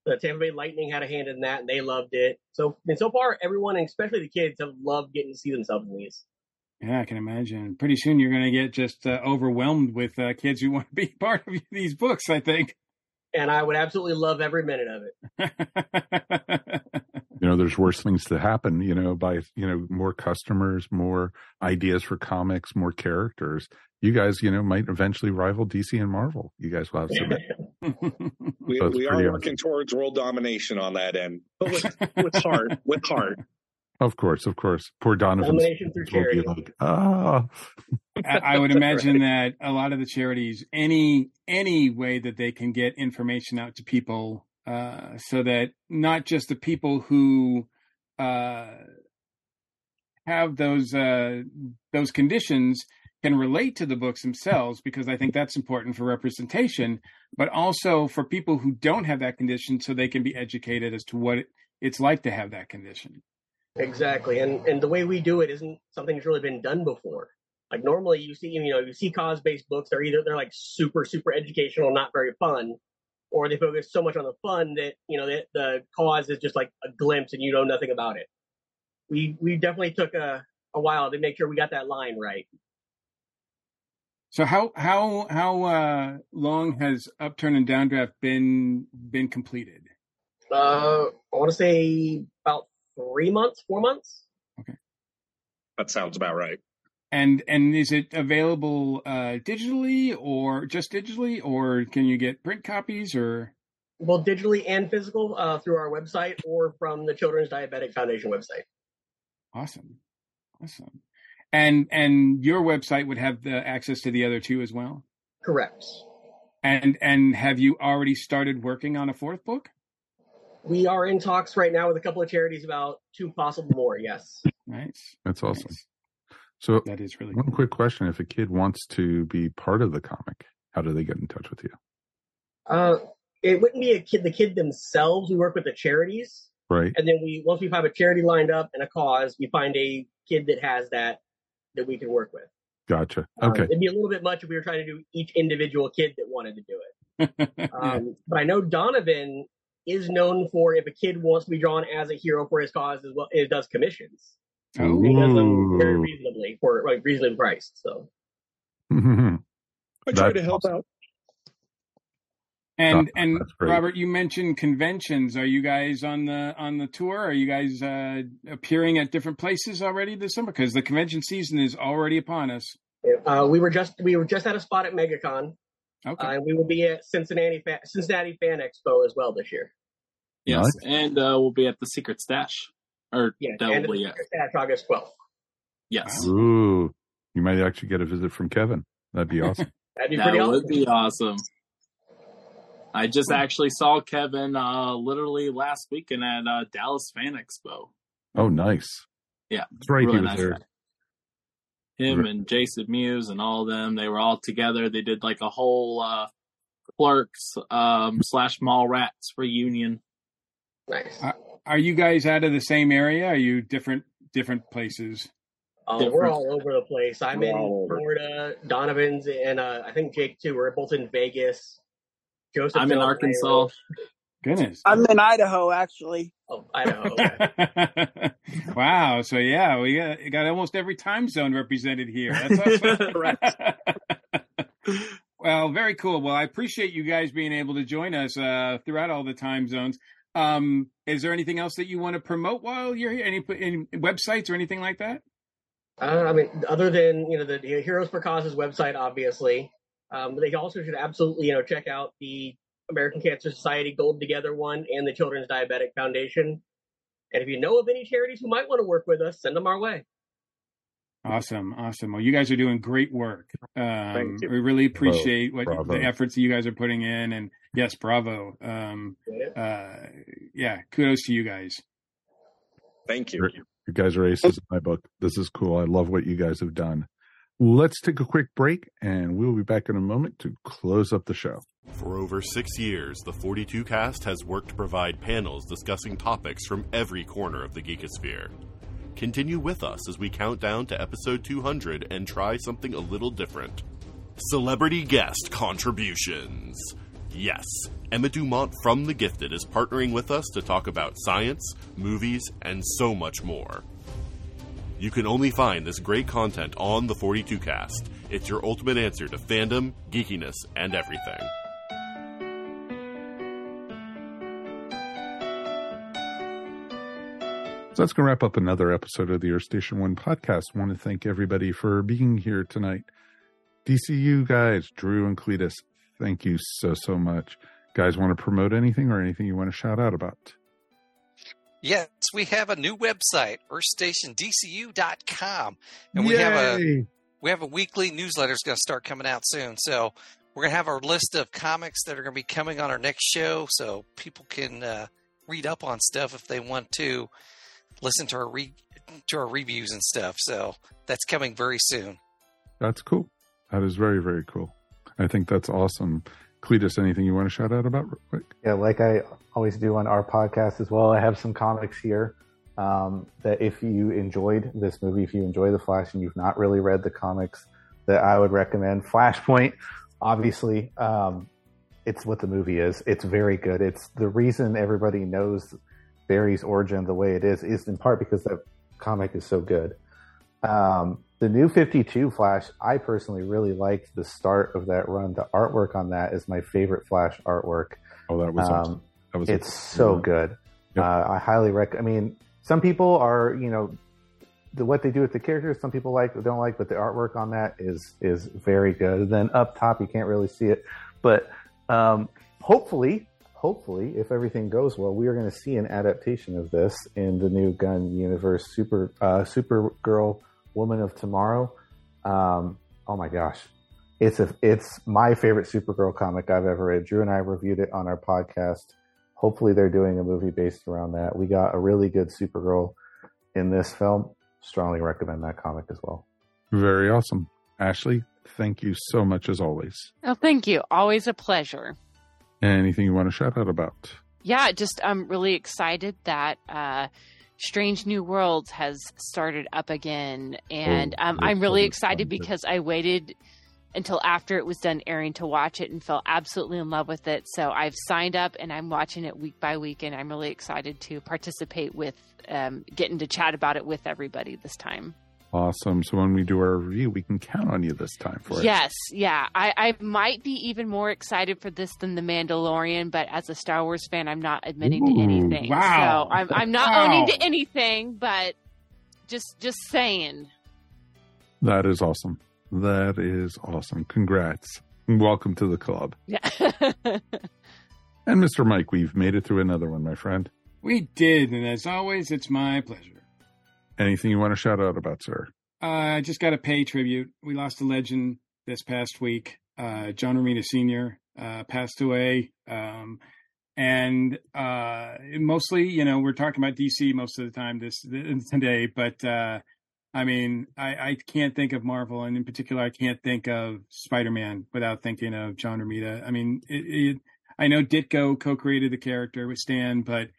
The Tampa Bay Lightning had a hand in that, and they loved it. So and so far, everyone, especially the kids, have loved getting to see themselves in these. Yeah, I can imagine. Pretty soon you're going to get just uh, overwhelmed with uh, kids who want to be (laughs) part of these books. I think. And I would absolutely love every minute of it. (laughs) You know, there's worse things to happen. You know, by you know more customers, more ideas for comics, more characters. You guys, you know, might eventually rival DC and Marvel. You guys will have some. (laughs) We, So it's we pretty are awesome. working towards world domination on that end, but with, with heart, with heart. Of course, of course. Poor Donovan Domination through will be like, ah. I I would imagine that a lot of the charities, any any way that they can get information out to people, uh, so that not just the people who uh, have those uh, those conditions can relate to the books themselves because I think that's important for representation, but also for people who don't have that condition so they can be educated as to what it's like to have that condition. Exactly, and and the way we do it isn't something that's really been done before. Like normally, you see, you know, you see cause-based books. They're either they're like super super educational, not very fun, or they focus so much on the fun that you know that the cause is just like a glimpse and you know nothing about it. We we definitely took a a while to make sure we got that line right. So how how how uh, long has Upturn and Downdraft been been completed? Uh, I want to say about three months, four months. Okay, that sounds about right. And and is it available uh, digitally or just digitally, or can you get print copies or? Well, digitally and physical uh, through our website or from the Children's Diabetic Foundation website. Awesome, awesome. And and your website would have the access to the other two as well. Correct. And and have you already started working on a fourth book? We are in talks right now with a couple of charities about two possible more. Yes. Nice. That's awesome. So that is really one quick question: If a kid wants to be part of the comic, how do they get in touch with you? Uh, it wouldn't be a kid, the kid themselves. We work with the charities, Right. and then we once we have a charity lined up and a cause, we find a kid that has that that we can work with. Gotcha. Um, Okay. it'd be a little bit much if we were trying to do each individual kid that wanted to do it. (laughs) Um, but I know Donovan is known for if a kid wants to be drawn as a hero for his cause as well, it does commissions. He does them very reasonably for like reasonably priced. So (laughs) I try That's to help out. And Oh, and. Robert, you mentioned conventions. Are you guys on the on the tour? Are you guys uh, appearing at different places already this summer? Because the convention season is already upon us. uh, we were just we were just at a spot at MegaCon. Okay. Uh, and we will be at Cincinnati Fa- Cincinnati Fan Expo as well this year. Yes, and uh, we'll be at the Secret Stash, or Yeah, that and will be it's at Stash August 12th. yes. Ooh, you might actually get a visit from Kevin. That'd be awesome. (laughs) That'd be that pretty would awesome. be awesome. I just actually saw Kevin uh, literally last weekend at uh, Dallas Fan Expo. oh, nice. Yeah, That's right. really he was nice there. guy. Him and Jason Mewes and all of them, they were all together. They did like a whole uh, Clerks um, slash Mallrats reunion. Nice. Are, are you guys out of the same area? Are you different different places? Uh, we're all over the place. I'm We're in. Florida. Donovan's and uh, I think Jake too. We're both in Vegas. Joseph. I'm in Arkansas. Goodness. I'm in Idaho, actually. Oh, Idaho. (laughs) wow. So yeah, we got, got almost every time zone represented here. That's awesome. (laughs) Correct. (laughs) Well, very cool. Well, I appreciate you guys being able to join us uh, throughout all the time zones. Um, is there anything else that you want to promote while you're here? Any, any websites or anything like that? Uh, I mean, other than you know the, the Heroes for Causes website, obviously, um, they also should absolutely you know check out the American Cancer Society Gold Together one and the Children's Diabetic Foundation. And if you know of any charities who might want to work with us, send them our way. Awesome, awesome. Well, you guys are doing great work. Um, Thank you. we really appreciate what Bravo. the efforts that you guys are putting in, and yes, bravo. Um, uh, yeah, kudos to you guys. Thank you. You're- You guys are aces in my book. This is cool. I love what you guys have done. Let's take a quick break and we'll be back in a moment to close up the show. For over six years, the 42 cast has worked to provide panels discussing topics from every corner of the Geekosphere. Continue with us as we count down to episode 200 and try something a little different. Celebrity guest contributions. Yes, Emma Dumont from The Gifted is partnering with us to talk about science, movies, and so much more. You can only find this great content on the 42 cast. It's your ultimate answer to fandom, geekiness, and everything. So that's going to wrap up another episode of the Earth Station One podcast. I want to thank everybody for being here tonight. DCU guys, Drew and Cletus, thank you so, so much. Guys, want to promote anything or anything you want to shout out about? Yes, we have a new website, earthstationdcu.com. And we have a we have a weekly newsletter that's going to start coming out soon. So we're going to have our list of comics that are going to be coming on our next show, so people can uh, read up on stuff if they want to listen to our re- to our reviews and stuff. So that's coming very soon. That's cool. That is very, very cool. I think that's awesome. Cletus, anything you want to shout out about quick? Yeah, like I always do on our podcast as well. I have some comics here um, that if you enjoyed this movie, if you enjoy The Flash and you've not really read the comics, that I would recommend. Flashpoint, obviously, um, it's what the movie is. It's very good. It's the reason everybody knows Barry's origin the way it is, is in part because that comic is so good. Um, the new 52 Flash, I personally really liked the start of that run. The artwork on that is my favorite Flash artwork. Oh, that was Um, awesome. That was it's awesome. so Yeah. good. Uh, I highly recommend. I mean, some people are, you know, the, what they do with the characters, some people like, don't like, but the artwork on that is is very good. And then up top, you can't really see it, but um, hopefully, hopefully, if everything goes well, we are going to see an adaptation of this in the new Gunn Universe Super uh, Supergirl Woman of Tomorrow. Um, oh my gosh, it's a it's my favorite Supergirl comic I've ever read. Drew and I reviewed it on our podcast. Hopefully, they're doing a movie based around that. We got a really good Supergirl in this film. Strongly recommend that comic as well. Very awesome. Ashley, thank you so much as always. Oh, thank you. Always a pleasure. Anything you want to shout out about? Yeah, just I'm really excited that uh, Strange New Worlds has started up again, and Oh, um, I'm really excited because I waited until after it was done airing to watch it and fell absolutely in love with it. So I've signed up and I'm watching it week by week, and I'm really excited to participate with um, getting to chat about it with everybody this time. Awesome. So when we do our review, we can count on you this time for it. Yes, yeah. I, I might be even more excited for this than The Mandalorian, but as a Star Wars fan, I'm not admitting Ooh, to anything. wow. So I'm I'm not Wow. owning to anything, but just just saying. That is awesome. That is awesome. Congrats. Welcome to the club. Yeah. (laughs) And Mr. Mike, we've made it through another one, my friend. We did, and as always, it's my pleasure. Anything you want to shout out about, sir? Uh, I just got to pay tribute. We lost a legend this past week. Uh, John Romita Sr. Uh, passed away. Um, and uh, mostly, you know, we're talking about DC most of the time this today, but uh, I mean, I, I can't think of Marvel, and in particular, I can't think of Spider Man without thinking of John Romita. I mean, it, it, I know Ditko co-created the character with Stan, but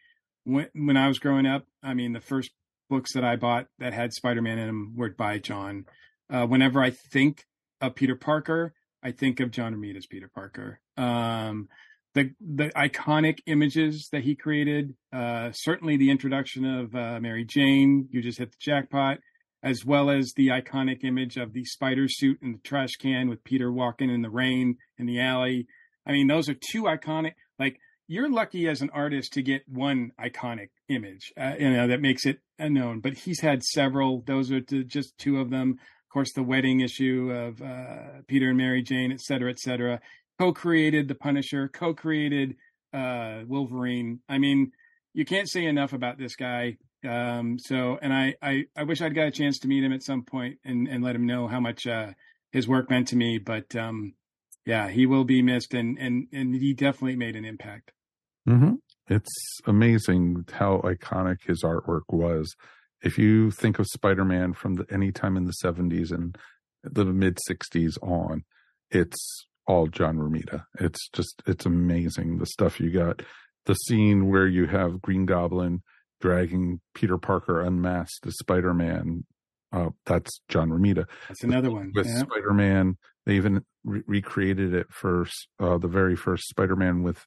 when when I was growing up, I mean, the first books that I bought that had Spider Man in them were by John. Uh, whenever I think of Peter Parker, I think of John Romita's Peter Parker. Um, the the iconic images that he created, uh, certainly the introduction of uh, Mary Jane, you just hit the jackpot, as well as the iconic image of the spider suit in the trash can with Peter walking in the rain in the alley. I mean, those are two iconic. Like you're lucky as an artist to get one iconic image, uh, you know, that makes it unknown. But he's had several. Those are just two of them. Of course, the wedding issue of uh, Peter and Mary Jane, et cetera, et cetera. Co-created the Punisher. Co-created uh, Wolverine. I mean, you can't say enough about this guy. Um, so, and I, I, I wish I'd got a chance to meet him at some point and, and let him know how much uh, his work meant to me. But um, yeah, he will be missed, and and and he definitely made an impact. Hmm It's amazing how iconic his artwork was. If you think of Spider-Man from the, any time in the 70s and the mid 60s on, it's all John Romita. It's just, it's amazing the stuff you got. The scene where you have Green Goblin dragging Peter Parker unmasked as Spider-Man, uh, that's John Romita. That's another one. With yeah. Spider-Man, they even re- recreated it for uh, the very first Spider-Man with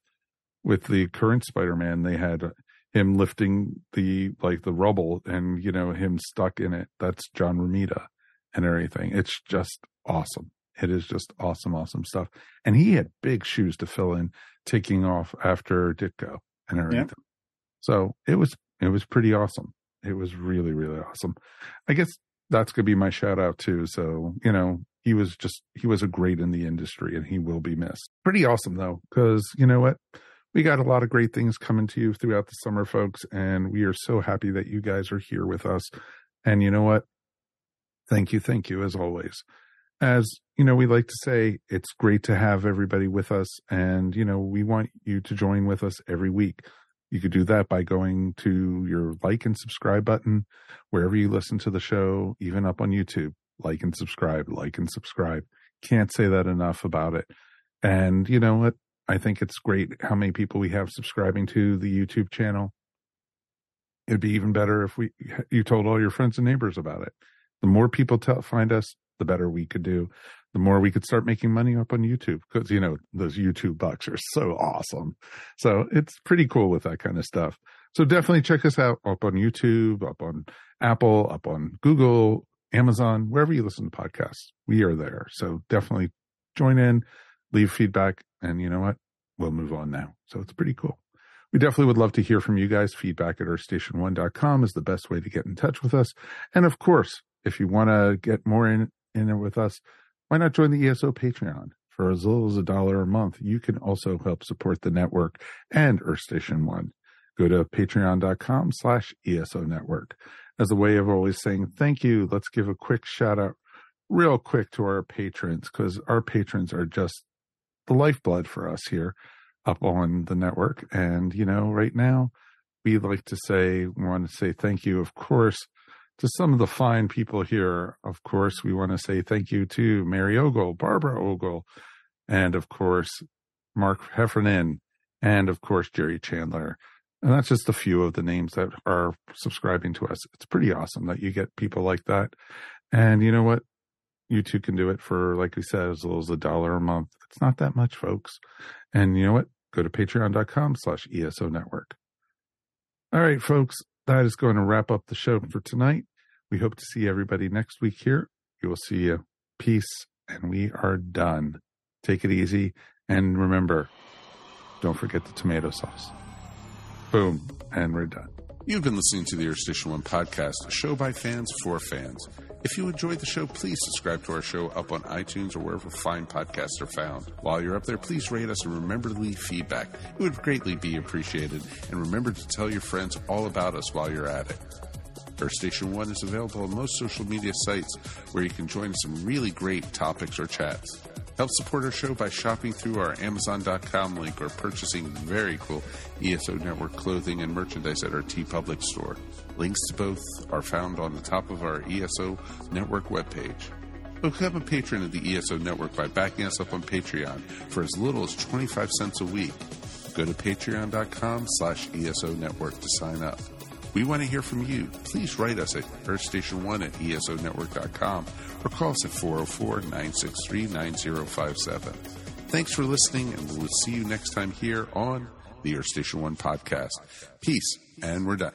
with the current Spider-Man. They had uh, him lifting the like the rubble and you know him stuck in it. That's John Romita and everything. It's just awesome. It is just awesome, awesome stuff. And he had big shoes to fill in, taking off after Ditko and everything. So it was it was pretty awesome. It was really really awesome. I guess that's gonna be my shout out too. So you know he was just he was a great in the industry and he will be missed. Pretty awesome though, because you know what. We got a lot of great things coming to you throughout the summer, folks, and we are so happy that you guys are here with us. And you know what? Thank you, thank you, as always. As you know, we like to say, it's great to have everybody with us, and you know, we want you to join with us every week. You could do that by going to your like and subscribe button wherever you listen to the show, even up on YouTube. like and subscribe, like and subscribe. Can't say that enough about it. And you know what? I think it's great how many people we have subscribing to the YouTube channel. It'd be even better if we (laughs) you told all your friends and neighbors about it. The more people tell, find us, the better we could do. The more we could start making money up on YouTube because you know those YouTube bucks are so awesome. So it's pretty cool with that kind of stuff. So definitely check us out up on YouTube, up on Apple, up on Google, Amazon, wherever you listen to podcasts. We are there. So definitely join in, leave feedback, and you know what? We'll move on now. So it's pretty cool. We definitely would love to hear from you guys. Feedback at earthstation1.com is the best way to get in touch with us. And of course, if you want to get more in, in with us, why not join the ESO Patreon? For as little as a dollar a month, you can also help support the network and Earth Station One. Go to patreon.com slash ESO network. As a way of always saying thank you, let's give a quick shout out real quick to our patrons because our patrons are just the lifeblood for us here up on the network. And, you know, right now we like to say, we want to say thank you, of course, to some of the fine people here. Of course, we want to say thank you to Mary Ogle, Barbara Ogle, and of course, Mark Heffernan, and of course, Jerry Chandler. And that's just a few of the names that are subscribing to us. It's pretty awesome that you get people like that. And you know what? You too can do it for, like we said, as little as a dollar a month. It's not that much, folks. And you know what? Go to patreon.com slash ESO network. All right, folks, that is going to wrap up the show for tonight. We hope to see everybody next week here. We will see you. Peace. And we are done. Take it easy. And remember, don't forget the tomato sauce. Boom. And we're done. You've been listening to the Earth Station One podcast, a show by fans for fans. If you enjoyed the show, please subscribe to our show up on iTunes or wherever fine podcasts are found. While you're up there, please rate us and remember to leave feedback. It would greatly be appreciated. And remember to tell your friends all about us while you're at it. Earth Station One is available on most social media sites where you can join some really great topics or chats. Help support our show by shopping through our Amazon.com link or purchasing very cool ESO Network clothing and merchandise at our Tee-Public store. Links to both are found on the top of our ESO Network webpage. Become a patron of the ESO Network by backing us up on Patreon for as little as 25 cents a week. Go to patreon.com slash ESO Network to sign up. We want to hear from you. Please write us at earthstation1 at esonetwork.com or call us at 404 963 9057. Thanks for listening, and we'll see you next time here on the Earth Station 1 podcast. Peace, and we're done.